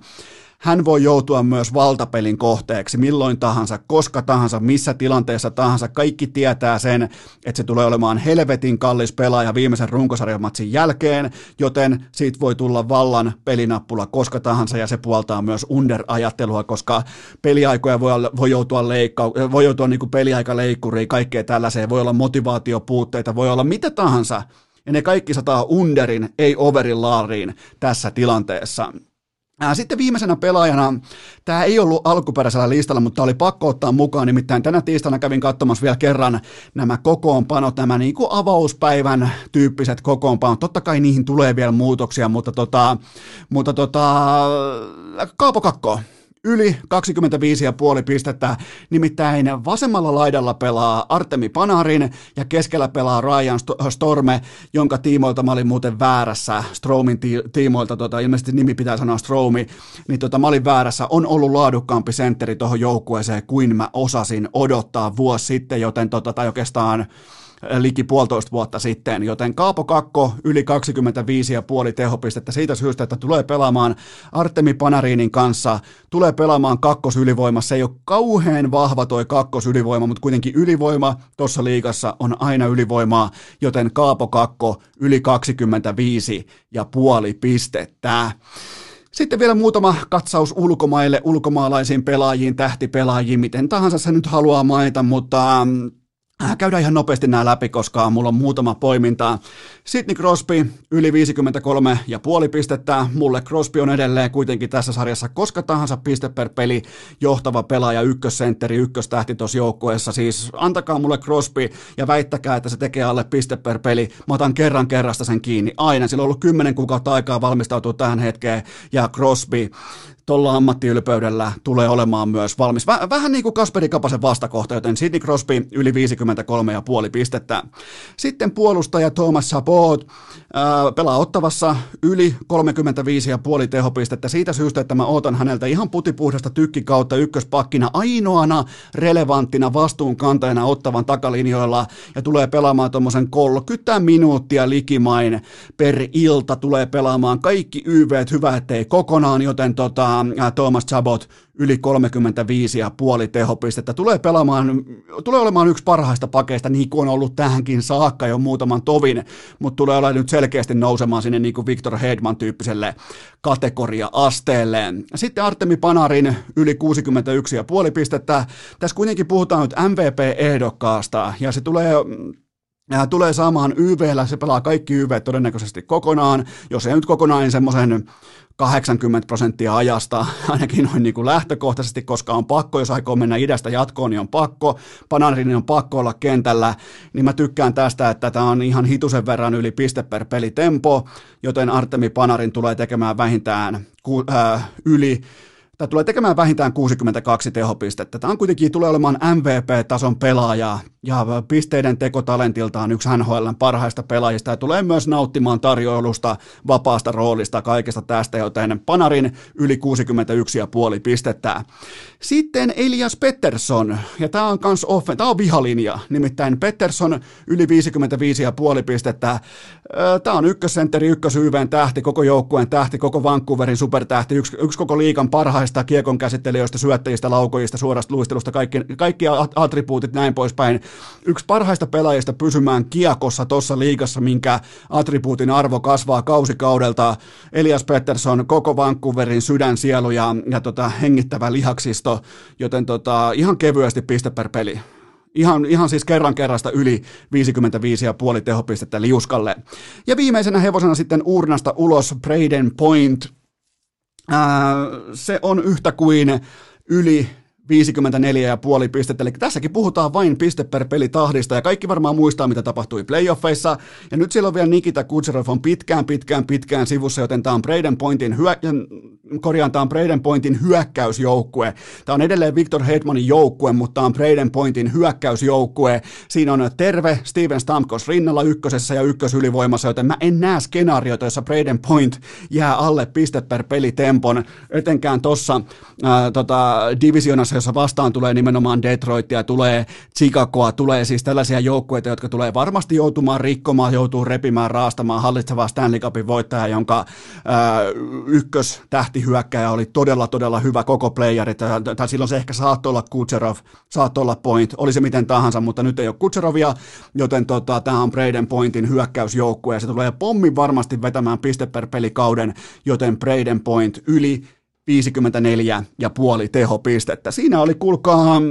hän voi joutua myös valtapelin kohteeksi milloin tahansa, koska tahansa, missä tilanteessa tahansa. Kaikki tietää sen, että se tulee olemaan helvetin kallis pelaaja viimeisen runkosarjamatsin jälkeen, joten siitä voi tulla vallan pelinappula koska tahansa ja se puoltaa myös under-ajattelua, koska peliaikoja voi, voi joutua, leikka, voi joutua niin kuin peliaikaleikkuriin, kaikkea tällaiseen, voi olla motivaatiopuutteita, voi olla mitä tahansa, ja ne kaikki sataa underin, ei overin laariin tässä tilanteessa. Sitten viimeisenä pelaajana, tämä ei ollut alkuperäisellä listalla, mutta oli pakko ottaa mukaan, nimittäin tänä tiistaina kävin katsomassa vielä kerran nämä kokoonpanot, nämä niin kuin avauspäivän tyyppiset kokoonpanot. Totta kai niihin tulee vielä muutoksia, mutta, tota, mutta tota, Kaapo Kakko, yli 25,5 pistettä, nimittäin vasemmalla laidalla pelaa Artemi Panarin ja keskellä pelaa Ryan Storme, jonka tiimoilta mä olin muuten väärässä, Stromin tiimoilta, tota, ilmeisesti nimi pitää sanoa Stromi, niin tota, mä olin väärässä, on ollut laadukkaampi sentteri tuohon joukkueeseen kuin mä osasin odottaa vuosi sitten, joten tota, tai oikeastaan liki puolitoista vuotta sitten, joten Kaapo Kakko yli 25,5 tehopistettä siitä syystä, että tulee pelaamaan Artemi Panarinin kanssa, tulee pelaamaan kakkosylivoima, se ei ole kauhean vahva toi kakkosylivoima, mutta kuitenkin ylivoima tuossa liigassa on aina ylivoimaa, joten Kaapo Kakko yli 25 ja puoli pistettä. Sitten vielä muutama katsaus ulkomaille, ulkomaalaisiin pelaajiin, tähtipelaajiin, miten tahansa se nyt haluaa mainita, mutta mm, käydään ihan nopeasti nämä läpi, koska mulla on muutama poiminta. Sidney Crosby, yli 53 ja puoli pistettä. Mulle Crosby on edelleen kuitenkin tässä sarjassa koska tahansa piste per peli johtava pelaaja, ykkössentteri, ykköstähti tuossa joukkueessa. Siis antakaa mulle Crosby ja väittäkää, että se tekee alle piste per peli. Mä otan kerran kerrasta sen kiinni. Aina. Sillä on ollut kymmenen kuukautta aikaa valmistautua tähän hetkeen ja Crosby tuolla ammattiylpeydellä tulee olemaan myös valmis. Väh, vähän niin kuin Kasperi Kapasen vastakohta, joten Sidney Crosby yli 53,5 pistettä. Sitten puolustaja Thomas Sabot pelaa ottavassa yli 35,5 tehopistettä siitä syystä, että mä ootan häneltä ihan putipuhdasta tykkikautta ykköspakkina ainoana relevanttina vastuunkantajana ottavan takalinjoilla ja tulee pelaamaan tuommoisen 30 minuuttia likimain per ilta, tulee pelaamaan kaikki YV, hyvä ettei kokonaan, joten tota, äh, Thomas Chabot yli 35 ja puoli tehopistettä. Tulee pelaamaan, tulee olemaan yksi parhaista pakeista, niin kuin on ollut tähänkin saakka jo muutaman tovin, mutta tulee olla nyt selkeästi nousemaan sinne niin kuin Victor Hedman tyyppiselle kategoria-asteelle. Sitten Artemi Panarin yli 61 ja puoli pistettä. Tässä kuitenkin puhutaan nyt MVP-ehdokkaasta, ja se tulee tulee saamaan YVllä, se pelaa kaikki YV todennäköisesti kokonaan, jos ei nyt kokonaan, niin semmoisen 80 prosenttia ajasta, ainakin noin niin kuin lähtökohtaisesti, koska on pakko, jos aikoo mennä idästä jatkoon, niin on pakko, Panarin on pakko olla kentällä, niin mä tykkään tästä, että tämä on ihan hitusen verran yli piste per pelitempo, joten Artemi Panarin tulee tekemään vähintään ku, äh, yli Tämä tulee tekemään vähintään 62 tehopistettä. Tämä on kuitenkin tulee olemaan MVP-tason pelaaja ja pisteiden tekotalentiltaan yksi NHLn parhaista pelaajista ja tulee myös nauttimaan tarjoilusta, vapaasta roolista, kaikesta tästä, joten Panarin yli 61,5 pistettä. Sitten Elias Pettersson, ja tämä on kans offen, tämä on vihalinja, nimittäin Pettersson yli 55,5 pistettä. Tämä on ykkössentteri, ykkösyyveen tähti, koko joukkueen tähti, koko Vancouverin supertähti, yksi, yksi koko liikan parhaista kiekon käsittelijöistä, syöttäjistä, laukojista, suorasta luistelusta, kaikki, kaikki attribuutit näin poispäin yksi parhaista pelaajista pysymään kiekossa tuossa liigassa, minkä attribuutin arvo kasvaa kausikaudelta. Elias Pettersson, koko Vancouverin sydän, sielu ja, ja tota, hengittävä lihaksisto, joten tota, ihan kevyesti piste per peli. Ihan, ihan siis kerran kerrasta yli 55,5 tehopistettä liuskalle. Ja viimeisenä hevosena sitten urnasta ulos Braden Point. Se on yhtä kuin yli 54,5 pistettä, eli tässäkin puhutaan vain piste per peli tahdista, ja kaikki varmaan muistaa, mitä tapahtui playoffeissa, ja nyt siellä on vielä Nikita Kutserov on pitkään, pitkään, pitkään sivussa, joten tämä on Braden Pointin, hyö, korjaan, tämä on Braden Pointin hyökkäysjoukkue. Tämä on edelleen Victor Hedmanin joukkue, mutta tämä on Braden Pointin hyökkäysjoukkue. Siinä on terve Steven Stamkos rinnalla ykkösessä ja ykkösylivoimassa, joten mä en näe skenaarioita, jossa Braden Point jää alle piste per peli tempon, etenkään tuossa tota, divisionassa, jossa vastaan tulee nimenomaan Detroitia, tulee Chicagoa, tulee siis tällaisia joukkueita, jotka tulee varmasti joutumaan rikkomaan, joutuu repimään, raastamaan hallitsevaa Stanley Cupin voittaja, jonka ää, ykköstähtihyökkäjä oli todella, todella hyvä koko playeri, tai silloin se ehkä saattoi olla Kutserov, saattoi olla Point, oli se miten tahansa, mutta nyt ei ole Kutserovia, joten tota, tämä on Braden Pointin hyökkäysjoukkue, ja se tulee pommin varmasti vetämään piste per pelikauden, joten Braden Point yli 54 ja puoli tehopistettä. Siinä oli, kuulkaa,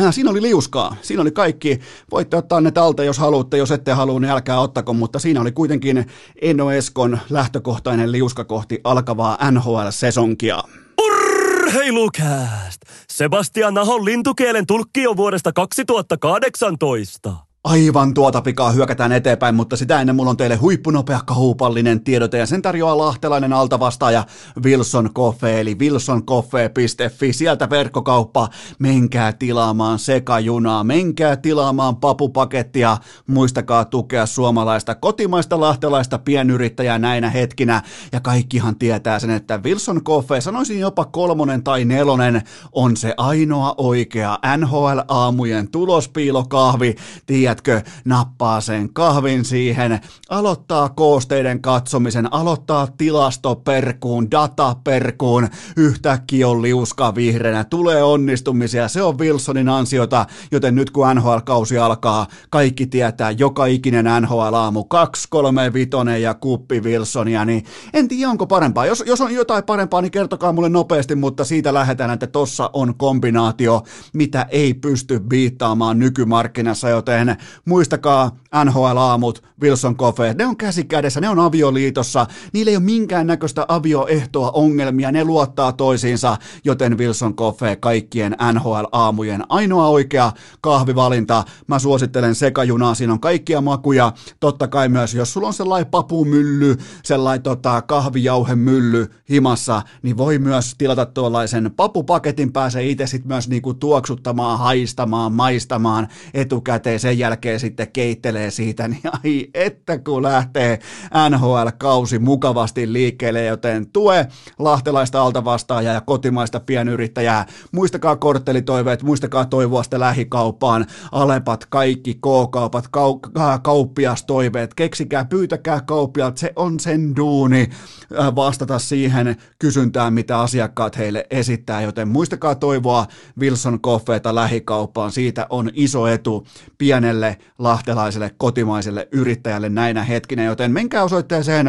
Äh, siinä oli liuskaa, siinä oli kaikki, voitte ottaa ne talteen jos haluatte, jos ette halua, niin älkää ottako, mutta siinä oli kuitenkin Eno Eskon lähtökohtainen liuska kohti alkavaa NHL-sesonkia. Urheilukääst! Sebastian Nahon lintukielen tulkki on vuodesta 2018 aivan tuota pikaa hyökätään eteenpäin, mutta sitä ennen mulla on teille huippunopea kahupallinen tiedote ja sen tarjoaa lahtelainen altavastaaja Wilson Coffee eli wilsoncoffee.fi. Sieltä verkkokauppa, menkää tilaamaan sekajunaa, menkää tilaamaan papupakettia, muistakaa tukea suomalaista kotimaista lahtelaista pienyrittäjää näinä hetkinä. Ja kaikkihan tietää sen, että Wilson Coffee, sanoisin jopa kolmonen tai nelonen, on se ainoa oikea NHL-aamujen tulospiilokahvi, tiedä tiedätkö, nappaa sen kahvin siihen, aloittaa koosteiden katsomisen, aloittaa tilastoperkuun, dataperkuun, yhtäkkiä on liuska vihreänä, tulee onnistumisia, se on Wilsonin ansiota, joten nyt kun NHL-kausi alkaa, kaikki tietää joka ikinen NHL-aamu, 2, 3, 5 ja kuppi Wilsonia, niin en tiedä onko parempaa. Jos, jos on jotain parempaa, niin kertokaa mulle nopeasti, mutta siitä lähdetään, että tossa on kombinaatio, mitä ei pysty biittaamaan nykymarkkinassa, joten muistakaa NHL-aamut, Wilson Coffee, ne on käsi kädessä, ne on avioliitossa, niillä ei ole minkäännäköistä avioehtoa ongelmia, ne luottaa toisiinsa, joten Wilson Coffee kaikkien NHL-aamujen ainoa oikea kahvivalinta. Mä suosittelen sekajunaa, siinä on kaikkia makuja, totta kai myös, jos sulla on sellainen papumylly, sellainen tota, kahvijauhemylly himassa, niin voi myös tilata tuollaisen papupaketin, pääsee itse sitten myös niinku tuoksuttamaan, haistamaan, maistamaan etukäteen. Sen jälkeen sitten keittelee siitä, niin ai että kun lähtee NHL-kausi mukavasti liikkeelle, joten tue lahtelaista altavastaajaa ja kotimaista pienyrittäjää. Muistakaa korttelitoiveet, muistakaa toivoa sitä lähikauppaan, alepat, kaikki K-kaupat, kau- kauppiastoiveet, keksikää, pyytäkää kauppialta, se on sen duuni vastata siihen kysyntään, mitä asiakkaat heille esittää, joten muistakaa toivoa Wilson Coffeeta lähikauppaan, siitä on iso etu pienelle lahtelaiselle kotimaiselle yrittäjälle näinä hetkinä, joten menkää osoitteeseen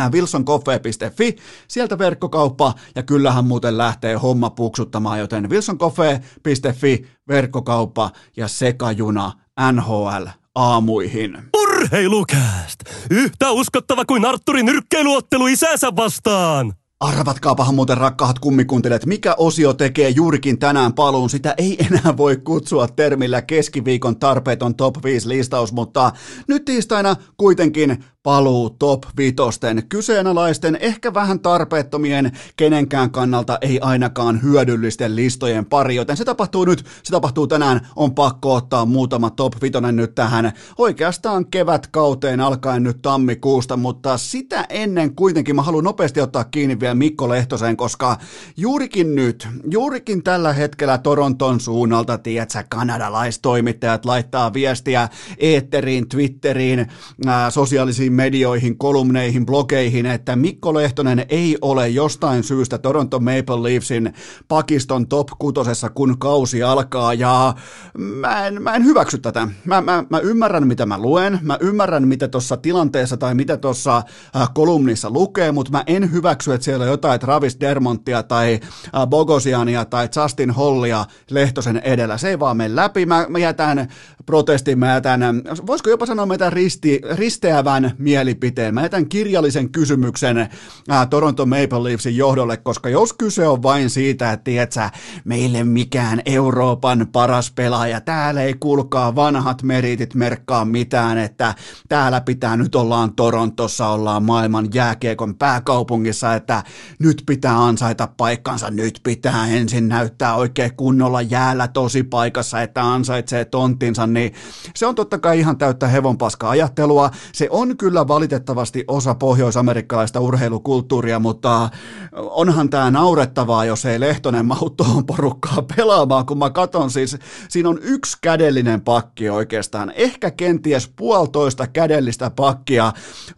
äh, wilsoncoffee.fi, sieltä verkkokauppa ja kyllähän muuten lähtee homma puksuttamaan, joten wilsoncoffee.fi, verkkokauppa ja sekajuna NHL aamuihin. Urheilukääst! Yhtä uskottava kuin Arturin nyrkkeiluottelu isänsä vastaan! Arvatkaapahan muuten rakkaat kummikuuntelijat, mikä osio tekee juurikin tänään paluun. Sitä ei enää voi kutsua termillä keskiviikon tarpeeton top 5 listaus, mutta nyt tiistaina kuitenkin paluu top vitosten kyseenalaisten, ehkä vähän tarpeettomien, kenenkään kannalta ei ainakaan hyödyllisten listojen pari, joten se tapahtuu nyt, se tapahtuu tänään, on pakko ottaa muutama top vitonen nyt tähän. Oikeastaan kevätkauteen alkaen nyt tammikuusta, mutta sitä ennen kuitenkin mä haluan nopeasti ottaa kiinni vielä Mikko Lehtoseen, koska juurikin nyt, juurikin tällä hetkellä Toronton suunnalta, tiedätkö, kanadalaistoimittajat laittaa viestiä eetteriin, Twitteriin, ää, sosiaalisiin medioihin, kolumneihin, blogeihin, että Mikko Lehtonen ei ole jostain syystä Toronto Maple Leafsin pakiston top kutosessa, kun kausi alkaa, ja mä en, mä en hyväksy tätä. Mä, mä, mä ymmärrän, mitä mä luen, mä ymmärrän, mitä tuossa tilanteessa tai mitä tuossa äh, kolumnissa lukee, mutta mä en hyväksy, että siellä on jotain Travis Dermonttia tai äh, Bogosiania tai Justin Hollia Lehtosen edellä. Se ei vaan mene läpi. Mä, mä jätän protestin. Mä jätän, voisiko jopa sanoa, jätän risti, risteävän mielipiteen. Mä jätän kirjallisen kysymyksen ää, Toronto Maple Leafsin johdolle, koska jos kyse on vain siitä, että tiedätkö, meille mikään Euroopan paras pelaaja, täällä ei kuulkaa vanhat meritit merkkaa mitään, että täällä pitää nyt ollaan Torontossa, ollaan maailman jääkiekon pääkaupungissa, että nyt pitää ansaita paikkansa, nyt pitää ensin näyttää oikein kunnolla jäällä tosi paikassa, että ansaitsee tonttinsa, niin se on totta kai ihan täyttä hevonpaska ajattelua. Se on kyllä valitettavasti osa pohjoisamerikkalaista urheilukulttuuria, mutta onhan tämä naurettavaa, jos ei Lehtonen mahu tuohon porukkaa pelaamaan, kun mä katon siis, siinä on yksi kädellinen pakki oikeastaan, ehkä kenties puolitoista kädellistä pakkia,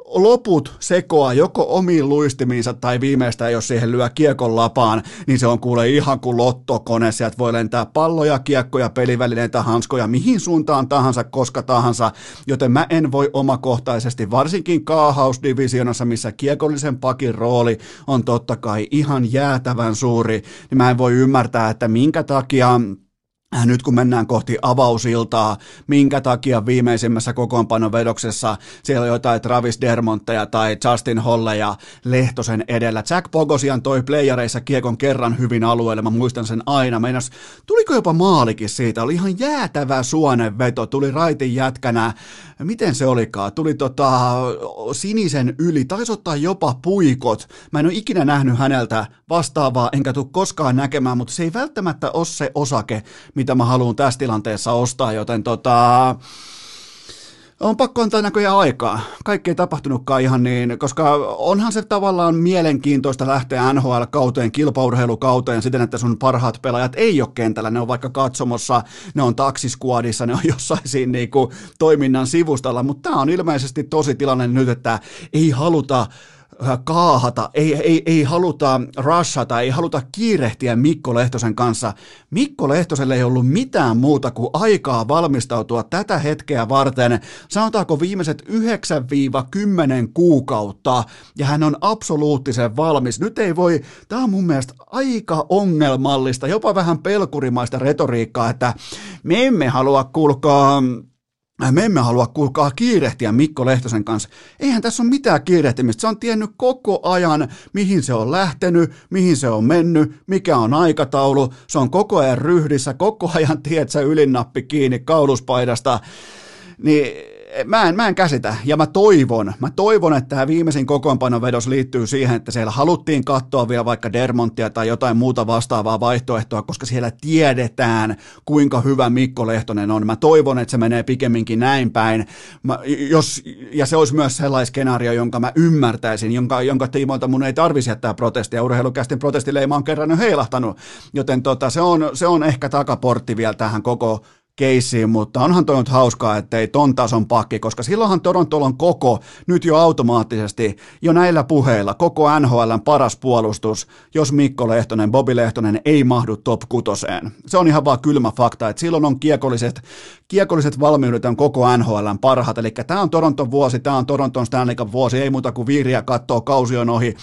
loput sekoaa joko omiin luistimiinsa tai viimeistään, jos siihen lyö kiekon lapaan, niin se on kuule ihan kuin lottokone, sieltä voi lentää palloja, kiekkoja, pelivälineitä, hanskoja, mihin suuntaan tahansa, koska tahansa, joten mä en voi omakohtaisesti, varsinkin kaahausdivisionassa, missä kiekollisen pakin rooli on totta kai ihan jäätävän suuri, niin mä en voi ymmärtää, että minkä takia nyt kun mennään kohti avausiltaa, minkä takia viimeisimmässä kokoonpanovedoksessa siellä on jotain Travis Dermontteja tai Justin Holleja Lehtosen edellä. Jack Pogosian toi playareissa kiekon kerran hyvin alueelle, mä muistan sen aina. Meinas, tuliko jopa maalikin siitä, oli ihan jäätävä suonenveto, tuli raitin jätkänä, miten se olikaan, tuli tota sinisen yli, taisi ottaa jopa puikot. Mä en ole ikinä nähnyt häneltä vastaavaa, enkä tule koskaan näkemään, mutta se ei välttämättä ole se osake, mitä mä haluan tässä tilanteessa ostaa, joten tota, on pakko antaa näköjään aikaa. Kaikki ei tapahtunutkaan ihan niin, koska onhan se tavallaan mielenkiintoista lähteä NHL-kauteen, kilpaurheilukauteen siten, että sun parhaat pelaajat ei ole kentällä. Ne on vaikka katsomossa, ne on taksiskuadissa, ne on jossain siinä niinku toiminnan sivustalla, mutta tämä on ilmeisesti tosi tilanne nyt, että ei haluta kaahata, ei, ei, ei haluta rushata, ei haluta kiirehtiä Mikko Lehtosen kanssa. Mikko Lehtoselle ei ollut mitään muuta kuin aikaa valmistautua tätä hetkeä varten, sanotaanko viimeiset 9-10 kuukautta, ja hän on absoluuttisen valmis. Nyt ei voi, tämä on mun mielestä aika ongelmallista, jopa vähän pelkurimaista retoriikkaa, että me emme halua kulkaa me emme halua kuulkaa kiirehtiä Mikko Lehtosen kanssa. Eihän tässä ole mitään kiirehtimistä. Se on tiennyt koko ajan, mihin se on lähtenyt, mihin se on mennyt, mikä on aikataulu. Se on koko ajan ryhdissä, koko ajan tietsä ylinnappi kiinni kauluspaidasta. Niin mä en, mä en käsitä, ja mä toivon, mä toivon, että tämä viimeisin kokoonpanovedos liittyy siihen, että siellä haluttiin katsoa vielä vaikka Dermonttia tai jotain muuta vastaavaa vaihtoehtoa, koska siellä tiedetään, kuinka hyvä Mikko Lehtonen on. Mä toivon, että se menee pikemminkin näin päin, mä, jos, ja se olisi myös sellainen skenaario, jonka mä ymmärtäisin, jonka, jonka tiimoilta mun ei tarvisi jättää protestia. Urheilukästin protestileima on kerran jo heilahtanut, joten tota, se, on, se on ehkä takaportti vielä tähän koko keissiin, mutta onhan toi nyt hauskaa, että ei ton tason pakki, koska silloinhan Torontolla on koko, nyt jo automaattisesti, jo näillä puheilla, koko NHLn paras puolustus, jos Mikko Lehtonen, Bobi Lehtonen ei mahdu top kutoseen. Se on ihan vaan kylmä fakta, että silloin on kiekolliset, kiekolliset valmiudet on koko NHLn parhaat, eli tämä on Toronton vuosi, tämä on Toronton Stanley Cup vuosi, ei muuta kuin viiriä kattoo, kausi on ohi,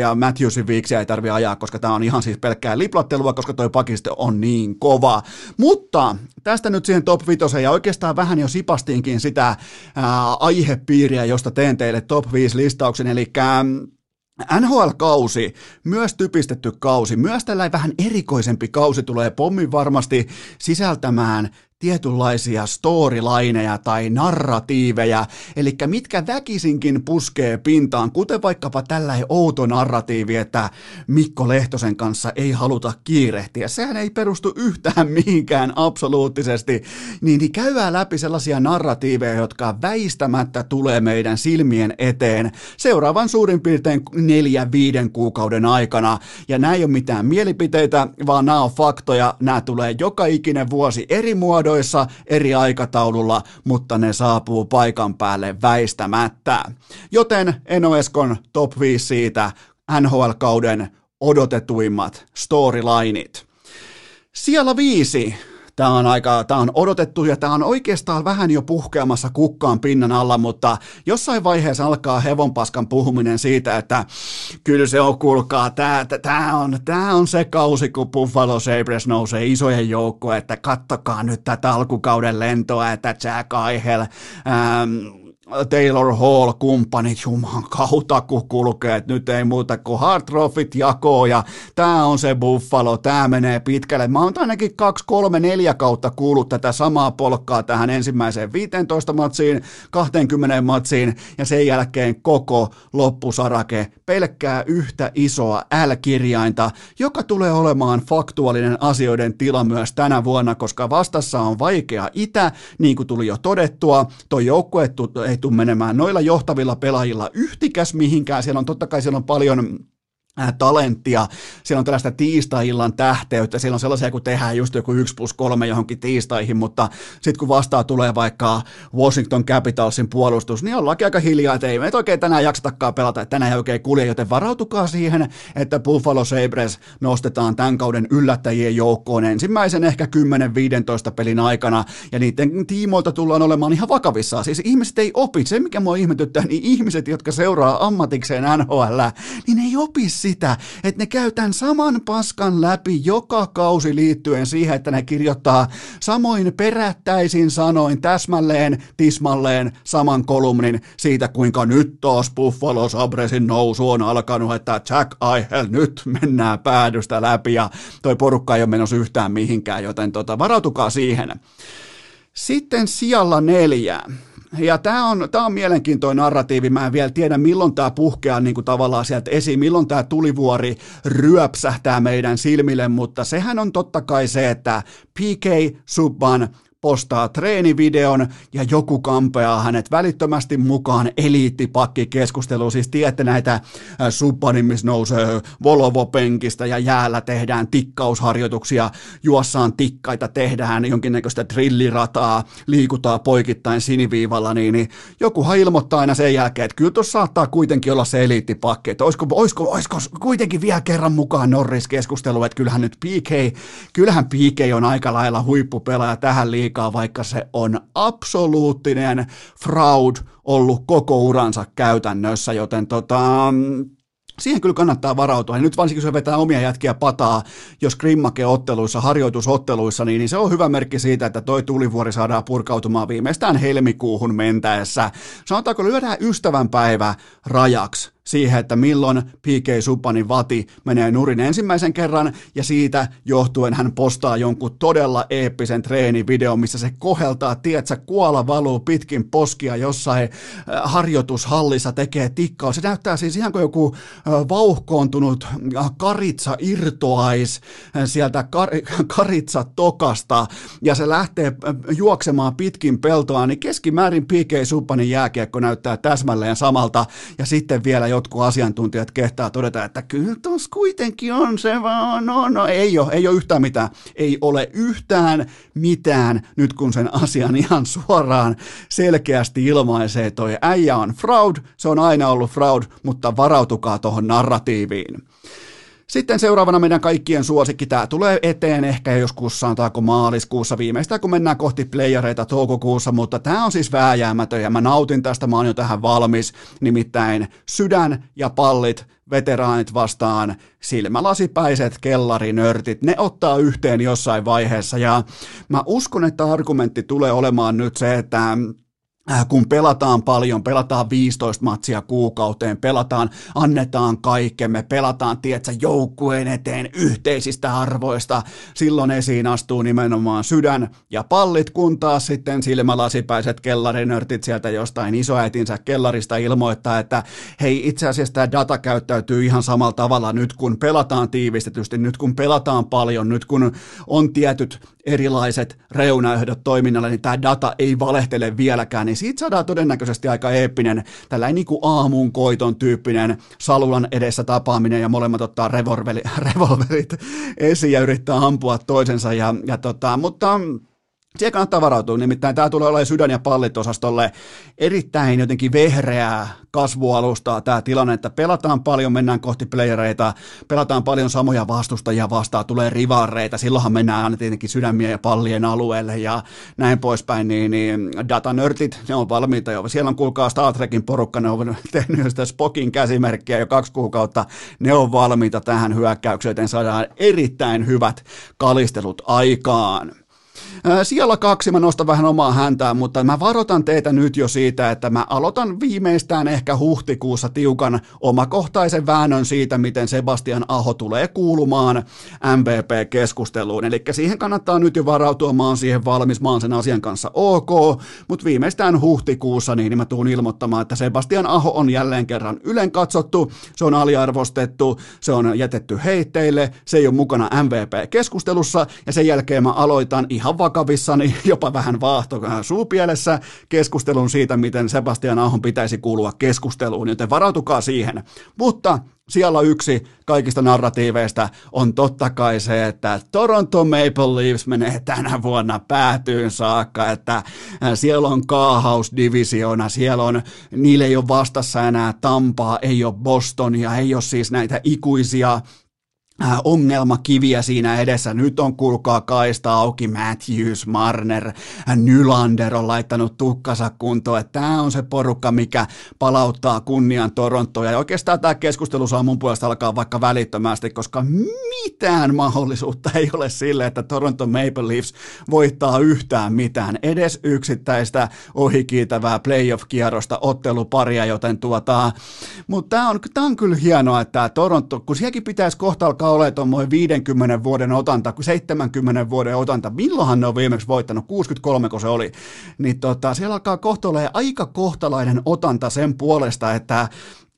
ja Matthewsin viiksiä ei tarvi ajaa, koska tämä on ihan siis pelkkää liplattelua, koska toi pakiste on niin kova. Mutta tästä nyt siihen top 5 ja oikeastaan vähän jo sipastiinkin sitä ää, aihepiiriä, josta teen teille top 5 listauksen, eli NHL-kausi, myös typistetty kausi, myös tällainen vähän erikoisempi kausi tulee pommin varmasti sisältämään tietynlaisia storylineja tai narratiiveja, eli mitkä väkisinkin puskee pintaan, kuten vaikkapa tällainen outo narratiivi, että Mikko Lehtosen kanssa ei haluta kiirehtiä. Sehän ei perustu yhtään mihinkään absoluuttisesti, niin, niin käydään läpi sellaisia narratiiveja, jotka väistämättä tulee meidän silmien eteen seuraavan suurin piirtein neljä viiden kuukauden aikana. Ja nämä ei ole mitään mielipiteitä, vaan nämä on faktoja, nämä tulee joka ikinen vuosi eri muodossa, muodoissa, eri aikataululla, mutta ne saapuu paikan päälle väistämättä. Joten Enoeskon top 5 siitä NHL-kauden odotetuimmat storylineit. Siellä viisi tämä on aika, tämä on odotettu ja tämä on oikeastaan vähän jo puhkeamassa kukkaan pinnan alla, mutta jossain vaiheessa alkaa hevonpaskan puhuminen siitä, että kyllä se on, kuulkaa, tämä, tämä, on, tämä on se kausi, kun Buffalo Sabres nousee isojen joukkoon, että kattokaa nyt tätä alkukauden lentoa, että Jack Eichel, ähm, Taylor Hall, kumppanit, juman kautta kun kulkee, että nyt ei muuta kuin hard trophyt jakoo ja tämä on se Buffalo, tämä menee pitkälle. Mä oon ainakin kaksi, kolme, neljä kautta kuullut tätä samaa polkkaa tähän ensimmäiseen 15 matsiin, 20 matsiin ja sen jälkeen koko loppusarake pelkkää yhtä isoa L-kirjainta, joka tulee olemaan faktuaalinen asioiden tila myös tänä vuonna, koska vastassa on vaikea itä, niin kuin tuli jo todettua, toi joukkue ei ei tule menemään noilla johtavilla pelaajilla yhtikäs mihinkään. Siellä on totta kai siellä on paljon talenttia, siellä on tällaista tiistai-illan tähteyttä, siellä on sellaisia, kun tehdään just joku 1 plus 3 johonkin tiistaihin, mutta sitten kun vastaa tulee vaikka Washington Capitalsin puolustus, niin ollaankin aika hiljaa, että ei me oikein tänään jaksatakaan pelata, että tänään ei oikein kulje, joten varautukaa siihen, että Buffalo Sabres nostetaan tämän kauden yllättäjien joukkoon ensimmäisen ehkä 10-15 pelin aikana, ja niiden tiimoilta tullaan olemaan ihan vakavissaan. Siis ihmiset ei opi, se mikä mua ihmetyttää, niin ihmiset, jotka seuraa ammatikseen NHL, niin ei opi sitä, että ne käy tämän saman paskan läpi joka kausi liittyen siihen, että ne kirjoittaa samoin perättäisin sanoin täsmälleen, tismalleen saman kolumnin siitä, kuinka nyt taas Buffalo Sabresin nousu on alkanut, että Jack Eichel, nyt mennään päädystä läpi ja toi porukka ei ole menossa yhtään mihinkään, joten tota, varautukaa siihen. Sitten sijalla neljä. Ja tämä on, on mielenkiintoinen narratiivi. Mä en vielä tiedä, milloin tämä puhkeaa niin kuin tavallaan sieltä esiin, milloin tämä tulivuori ryöpsähtää meidän silmille, mutta sehän on totta kai se, että PK Subban postaa treenivideon ja joku kampeaa hänet välittömästi mukaan eliittipakkikeskusteluun. Siis tiedätte näitä äh, subbanin, missä nousee Volvo-penkistä ja jäällä tehdään tikkausharjoituksia, juossaan tikkaita, tehdään jonkinnäköistä trillirataa, liikutaan poikittain siniviivalla, niin, niin jokuhan ilmoittaa aina sen jälkeen, että kyllä tuossa saattaa kuitenkin olla se eliittipakki, että olisiko, olisiko, olisiko kuitenkin vielä kerran mukaan Norris-keskustelu, että kyllähän nyt PK, kyllähän PK on aika lailla huippupelaaja tähän liikaa liikaa, vaikka se on absoluuttinen fraud ollut koko uransa käytännössä, joten tota, Siihen kyllä kannattaa varautua. Ja nyt varsinkin, jos vetää omia jätkiä pataa, jos Grimmake-otteluissa, harjoitusotteluissa, niin, niin se on hyvä merkki siitä, että toi tulivuori saadaan purkautumaan viimeistään helmikuuhun mentäessä. Sanotaanko, lyödään ystävänpäivä rajaksi siihen, että milloin PK Subbanin vati menee nurin ensimmäisen kerran, ja siitä johtuen hän postaa jonkun todella eeppisen treenivideon, missä se koheltaa, tietsä, kuola valuu pitkin poskia jossain äh, harjoitushallissa tekee tikkaa. Se näyttää siis ihan kuin joku äh, vauhkoontunut äh, karitsa irtoais sieltä kar- karitsa tokasta, ja se lähtee juoksemaan pitkin peltoa, niin keskimäärin PK Subbanin jääkiekko näyttää täsmälleen samalta, ja sitten vielä jotkut asiantuntijat kehtaa todeta, että kyllä tuossa kuitenkin on se vaan, no, no ei ole, ei ole yhtään mitään, ei ole yhtään mitään, nyt kun sen asian ihan suoraan selkeästi ilmaisee, toi äijä on fraud, se on aina ollut fraud, mutta varautukaa tuohon narratiiviin. Sitten seuraavana meidän kaikkien suosikki, tämä tulee eteen ehkä joskus sanotaanko maaliskuussa viimeistään, kun mennään kohti playereita toukokuussa, mutta tämä on siis vääjäämätön ja mä nautin tästä, mä oon jo tähän valmis, nimittäin sydän ja pallit veteraanit vastaan silmälasipäiset kellarinörtit, ne ottaa yhteen jossain vaiheessa. Ja mä uskon, että argumentti tulee olemaan nyt se, että kun pelataan paljon, pelataan 15 matsia kuukauteen, pelataan, annetaan kaikkemme, pelataan, tietsä, joukkueen eteen yhteisistä arvoista, silloin esiin astuu nimenomaan sydän ja pallit, kun taas sitten silmälasipäiset kellarinörtit sieltä jostain isoäitinsä kellarista ilmoittaa, että hei, itse asiassa tämä data käyttäytyy ihan samalla tavalla nyt, kun pelataan tiivistetysti, nyt kun pelataan paljon, nyt kun on tietyt erilaiset reunaehdot toiminnalle, niin tämä data ei valehtele vieläkään, niin siitä saadaan todennäköisesti aika eeppinen, tällainen niin kuin aamun koiton tyyppinen salulan edessä tapaaminen ja molemmat ottaa revolverit, revolverit esiin ja yrittää ampua toisensa, ja, ja tota, mutta Siihen kannattaa varautua, nimittäin tämä tulee olemaan sydän- ja pallitosastolle erittäin jotenkin vehreää kasvualustaa tämä tilanne, että pelataan paljon, mennään kohti playereita, pelataan paljon samoja vastustajia vastaan, tulee rivareita, silloinhan mennään aina tietenkin sydämiä ja pallien alueelle ja näin poispäin, niin, niin datanörtit, ne on valmiita jo. Siellä on kuulkaa Star Trekin porukka, ne on tehnyt sitä Spokin käsimerkkiä jo kaksi kuukautta, ne on valmiita tähän hyökkäykseen, joten saadaan erittäin hyvät kalistelut aikaan. Siellä kaksi mä nostan vähän omaa häntää, mutta mä varoitan teitä nyt jo siitä, että mä aloitan viimeistään ehkä huhtikuussa tiukan omakohtaisen väännön siitä, miten Sebastian Aho tulee kuulumaan MVP-keskusteluun. Eli siihen kannattaa nyt jo varautua, mä oon siihen valmis, mä oon sen asian kanssa ok, mutta viimeistään huhtikuussa niin mä tuun ilmoittamaan, että Sebastian Aho on jälleen kerran ylen katsottu, se on aliarvostettu, se on jätetty heitteille, se ei ole mukana MVP-keskustelussa ja sen jälkeen mä aloitan ihan vakavissani, jopa vähän vaahto suupielessä keskustelun siitä, miten Sebastian Ahon pitäisi kuulua keskusteluun, joten varautukaa siihen. Mutta siellä yksi kaikista narratiiveista on totta kai se, että Toronto Maple Leafs menee tänä vuonna päätyyn saakka, että siellä on kaahausdivisioona, siellä on, niille ei ole vastassa enää Tampaa, ei ole Bostonia, ei ole siis näitä ikuisia Äh, ongelmakiviä siinä edessä. Nyt on kulkaa kaista auki Matthews, Marner, äh, Nylander on laittanut tukkansa kuntoon. Tämä on se porukka, mikä palauttaa kunnian Torontoon. Ja oikeastaan tämä keskustelu saa mun puolesta alkaa vaikka välittömästi, koska mitään mahdollisuutta ei ole sille, että Toronto Maple Leafs voittaa yhtään mitään. Edes yksittäistä ohikiitävää playoff-kierrosta otteluparia, joten tuota, mutta tämä on, tämä on kyllä hienoa, että Toronto, kun sielläkin pitäisi kohta alkaa alkaa olemaan tuommoinen 50 vuoden otanta, 70 vuoden otanta, milloinhan ne on viimeksi voittanut, 63 kun se oli, niin tota, siellä alkaa kohta aika kohtalainen otanta sen puolesta, että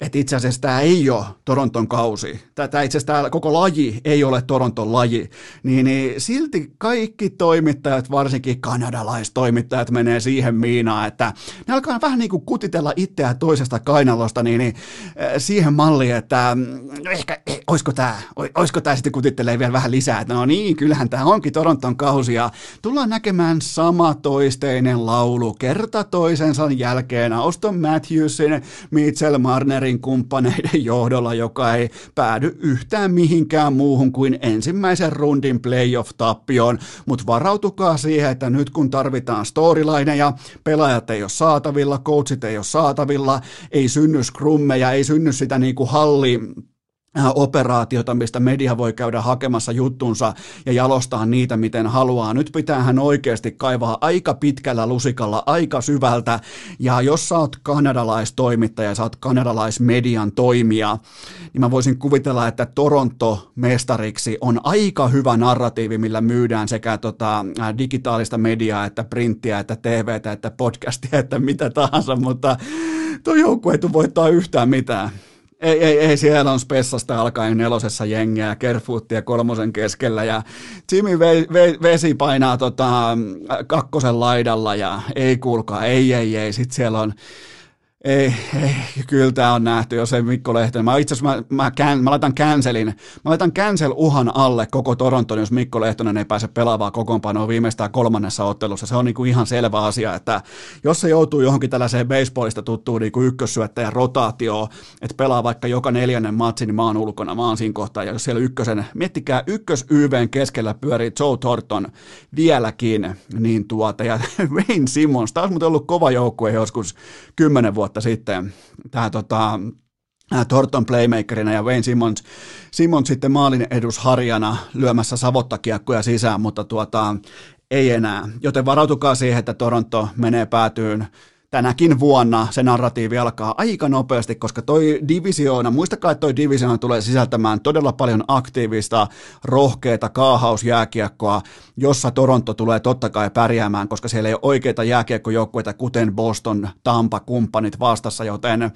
että itse asiassa tämä ei ole Toronton kausi, tämä itse asiassa tämä koko laji ei ole Toronton laji, niin, niin silti kaikki toimittajat, varsinkin kanadalaistoimittajat, menee siihen miinaan, että ne alkaa vähän niin kuin kutitella itseä toisesta kainalosta niin, niin äh, siihen malliin, että no ehkä, eh, olisiko tämä, olisiko tämä sitten kutittelee vielä vähän lisää, että no niin, kyllähän tämä onkin Toronton kausi. Ja tullaan näkemään sama toisteinen laulu kerta toisensa jälkeen. Auston Matthewsin, Mitchell Marnerin, Karin kumppaneiden johdolla, joka ei päädy yhtään mihinkään muuhun kuin ensimmäisen rundin playoff-tappioon, mutta varautukaa siihen, että nyt kun tarvitaan storylineja, pelaajat ei ole saatavilla, coachit ei ole saatavilla, ei synny skrummeja, ei synny sitä niin kuin halli operaatiota, mistä media voi käydä hakemassa juttunsa ja jalostaa niitä, miten haluaa. Nyt pitää hän oikeasti kaivaa aika pitkällä lusikalla, aika syvältä, ja jos sä oot kanadalaistoimittaja, sä oot kanadalaismedian toimija, niin mä voisin kuvitella, että Toronto mestariksi on aika hyvä narratiivi, millä myydään sekä tota, äh, digitaalista mediaa, että printtiä, että TVtä, että podcastia, että mitä tahansa, mutta tuo joukkue ei voittaa yhtään mitään. Ei, ei, ei, siellä on spessasta alkaen nelosessa jengiä, Kerfoottia kolmosen keskellä ja Jimmy ve, ve, Vesi painaa tota, kakkosen laidalla ja ei kuulkaa, ei, ei, ei, sitten siellä on ei, ei, kyllä tämä on nähty, jos ei Mikko Lehtonen. Mä itse asiassa mä, mä, can, mä laitan cancelin, mä laitan cancel-uhan alle koko Toronton, jos Mikko Lehtonen ei pääse pelaavaa kokoonpanoa viimeistään kolmannessa ottelussa. Se on niinku ihan selvä asia, että jos se joutuu johonkin tällaiseen baseballista tuttuun niinku ykkössyöttäjän rotaatioon, että pelaa vaikka joka neljännen matsi, niin mä oon ulkona, mä oon siinä kohtaa. Ja jos siellä ykkösen, miettikää ykkös YVn keskellä pyörii Joe Thornton vieläkin, niin tuota, ja Wayne Simmons, taas muuten ollut kova joukkue joskus kymmenen vuotta vuotta sitten. Tämä tota, Thornton playmakerina ja Wayne Simmons, Simmons sitten maalin edusharjana lyömässä savottakiekkoja sisään, mutta tuota, ei enää. Joten varautukaa siihen, että Toronto menee päätyyn tänäkin vuonna se narratiivi alkaa aika nopeasti, koska toi divisioona, muistakaa, että toi divisioona tulee sisältämään todella paljon aktiivista, rohkeita kaahausjääkiekkoa, jossa Toronto tulee totta kai pärjäämään, koska siellä ei ole oikeita jääkiekkojoukkueita, kuten Boston, Tampa, kumppanit vastassa, joten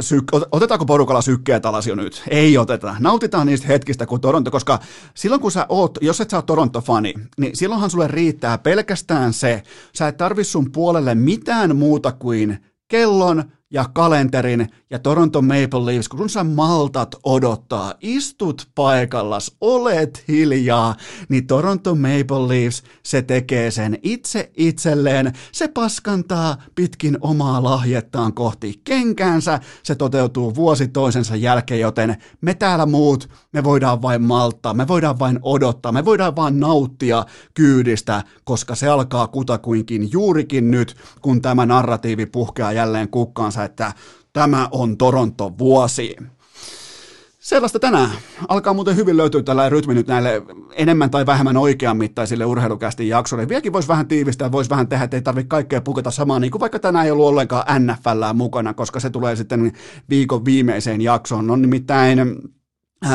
syk- otetaanko porukalla sykkeet alas jo nyt? Ei oteta. Nautitaan niistä hetkistä, kun Toronto, koska silloin kun sä oot, jos et sä oot Toronto-fani, niin silloinhan sulle riittää pelkästään se, sä et tarvi sun puolelle mitään muuta kuin kellon ja kalenterin ja Toronto Maple Leafs, kun sä maltat odottaa, istut paikallas, olet hiljaa, niin Toronto Maple Leafs, se tekee sen itse itselleen, se paskantaa pitkin omaa lahjettaan kohti kenkäänsä, se toteutuu vuosi toisensa jälkeen, joten me täällä muut, me voidaan vain malttaa, me voidaan vain odottaa, me voidaan vain nauttia kyydistä, koska se alkaa kutakuinkin juurikin nyt, kun tämä narratiivi puhkeaa jälleen kukkaansa, että tämä on Toronto-vuosi. Sellaista tänään. Alkaa muuten hyvin löytyä tällä rytmi nyt näille enemmän tai vähemmän oikean mittaisille urheilukästi jaksoille. Vieläkin voisi vähän tiivistää, voisi vähän tehdä, että ei tarvitse kaikkea pukata samaan, niin kuin vaikka tänään ei ollut ollenkaan NFL mukana, koska se tulee sitten viikon viimeiseen jaksoon. On nimittäin Äh,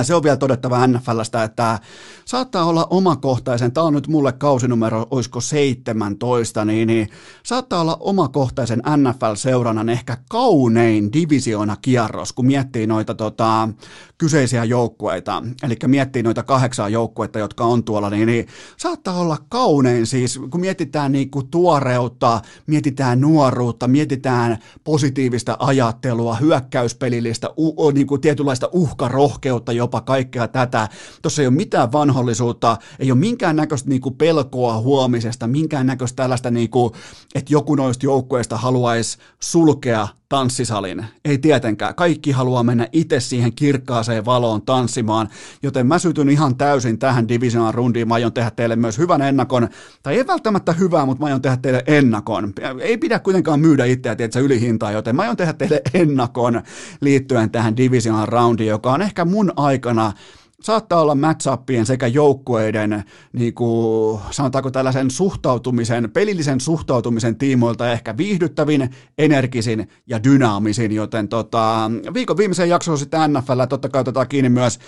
se on vielä todettava NFLstä, että saattaa olla omakohtaisen, tämä on nyt mulle kausinumero, olisiko 17, niin, niin saattaa olla omakohtaisen NFL-seurannan ehkä kaunein divisioona kierros, kun miettii noita tota, kyseisiä joukkueita, eli miettii noita kahdeksaa joukkuetta, jotka on tuolla, niin, niin saattaa olla kaunein siis, kun mietitään niin kuin tuoreutta, mietitään nuoruutta, mietitään positiivista ajattelua, hyökkäyspelillistä, u, niin kuin tietynlaista uhkarohkeutta, jopa kaikkea tätä. Tuossa ei ole mitään vanhollisuutta, ei ole minkään näköistä niin pelkoa huomisesta, minkään näköistä tällaista, niin kuin, että joku noista joukkueista haluaisi sulkea tanssisalin. Ei tietenkään. Kaikki haluaa mennä itse siihen kirkkaaseen valoon tanssimaan, joten mä sytyn ihan täysin tähän divisionan rundiin. Mä aion tehdä teille myös hyvän ennakon, tai ei välttämättä hyvää, mutta mä aion tehdä teille ennakon. Ei pidä kuitenkaan myydä itseä, tiedätkö, ylihintaa, joten mä aion tehdä teille ennakon liittyen tähän divisionan roundiin, joka on ehkä mun aikana saattaa olla matchappien sekä joukkueiden, niin kuin, sanotaanko tällaisen suhtautumisen, pelillisen suhtautumisen tiimoilta ehkä viihdyttävin, energisin ja dynaamisin, joten tota, viikon viimeisen jakson sitten NFL, totta kai otetaan kiinni myös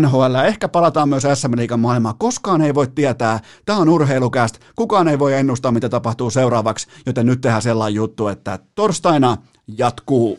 NHL, ehkä palataan myös SM Liigan maailmaan, koskaan ei voi tietää, tämä on urheilukäst, kukaan ei voi ennustaa, mitä tapahtuu seuraavaksi, joten nyt tehdään sellainen juttu, että torstaina jatkuu.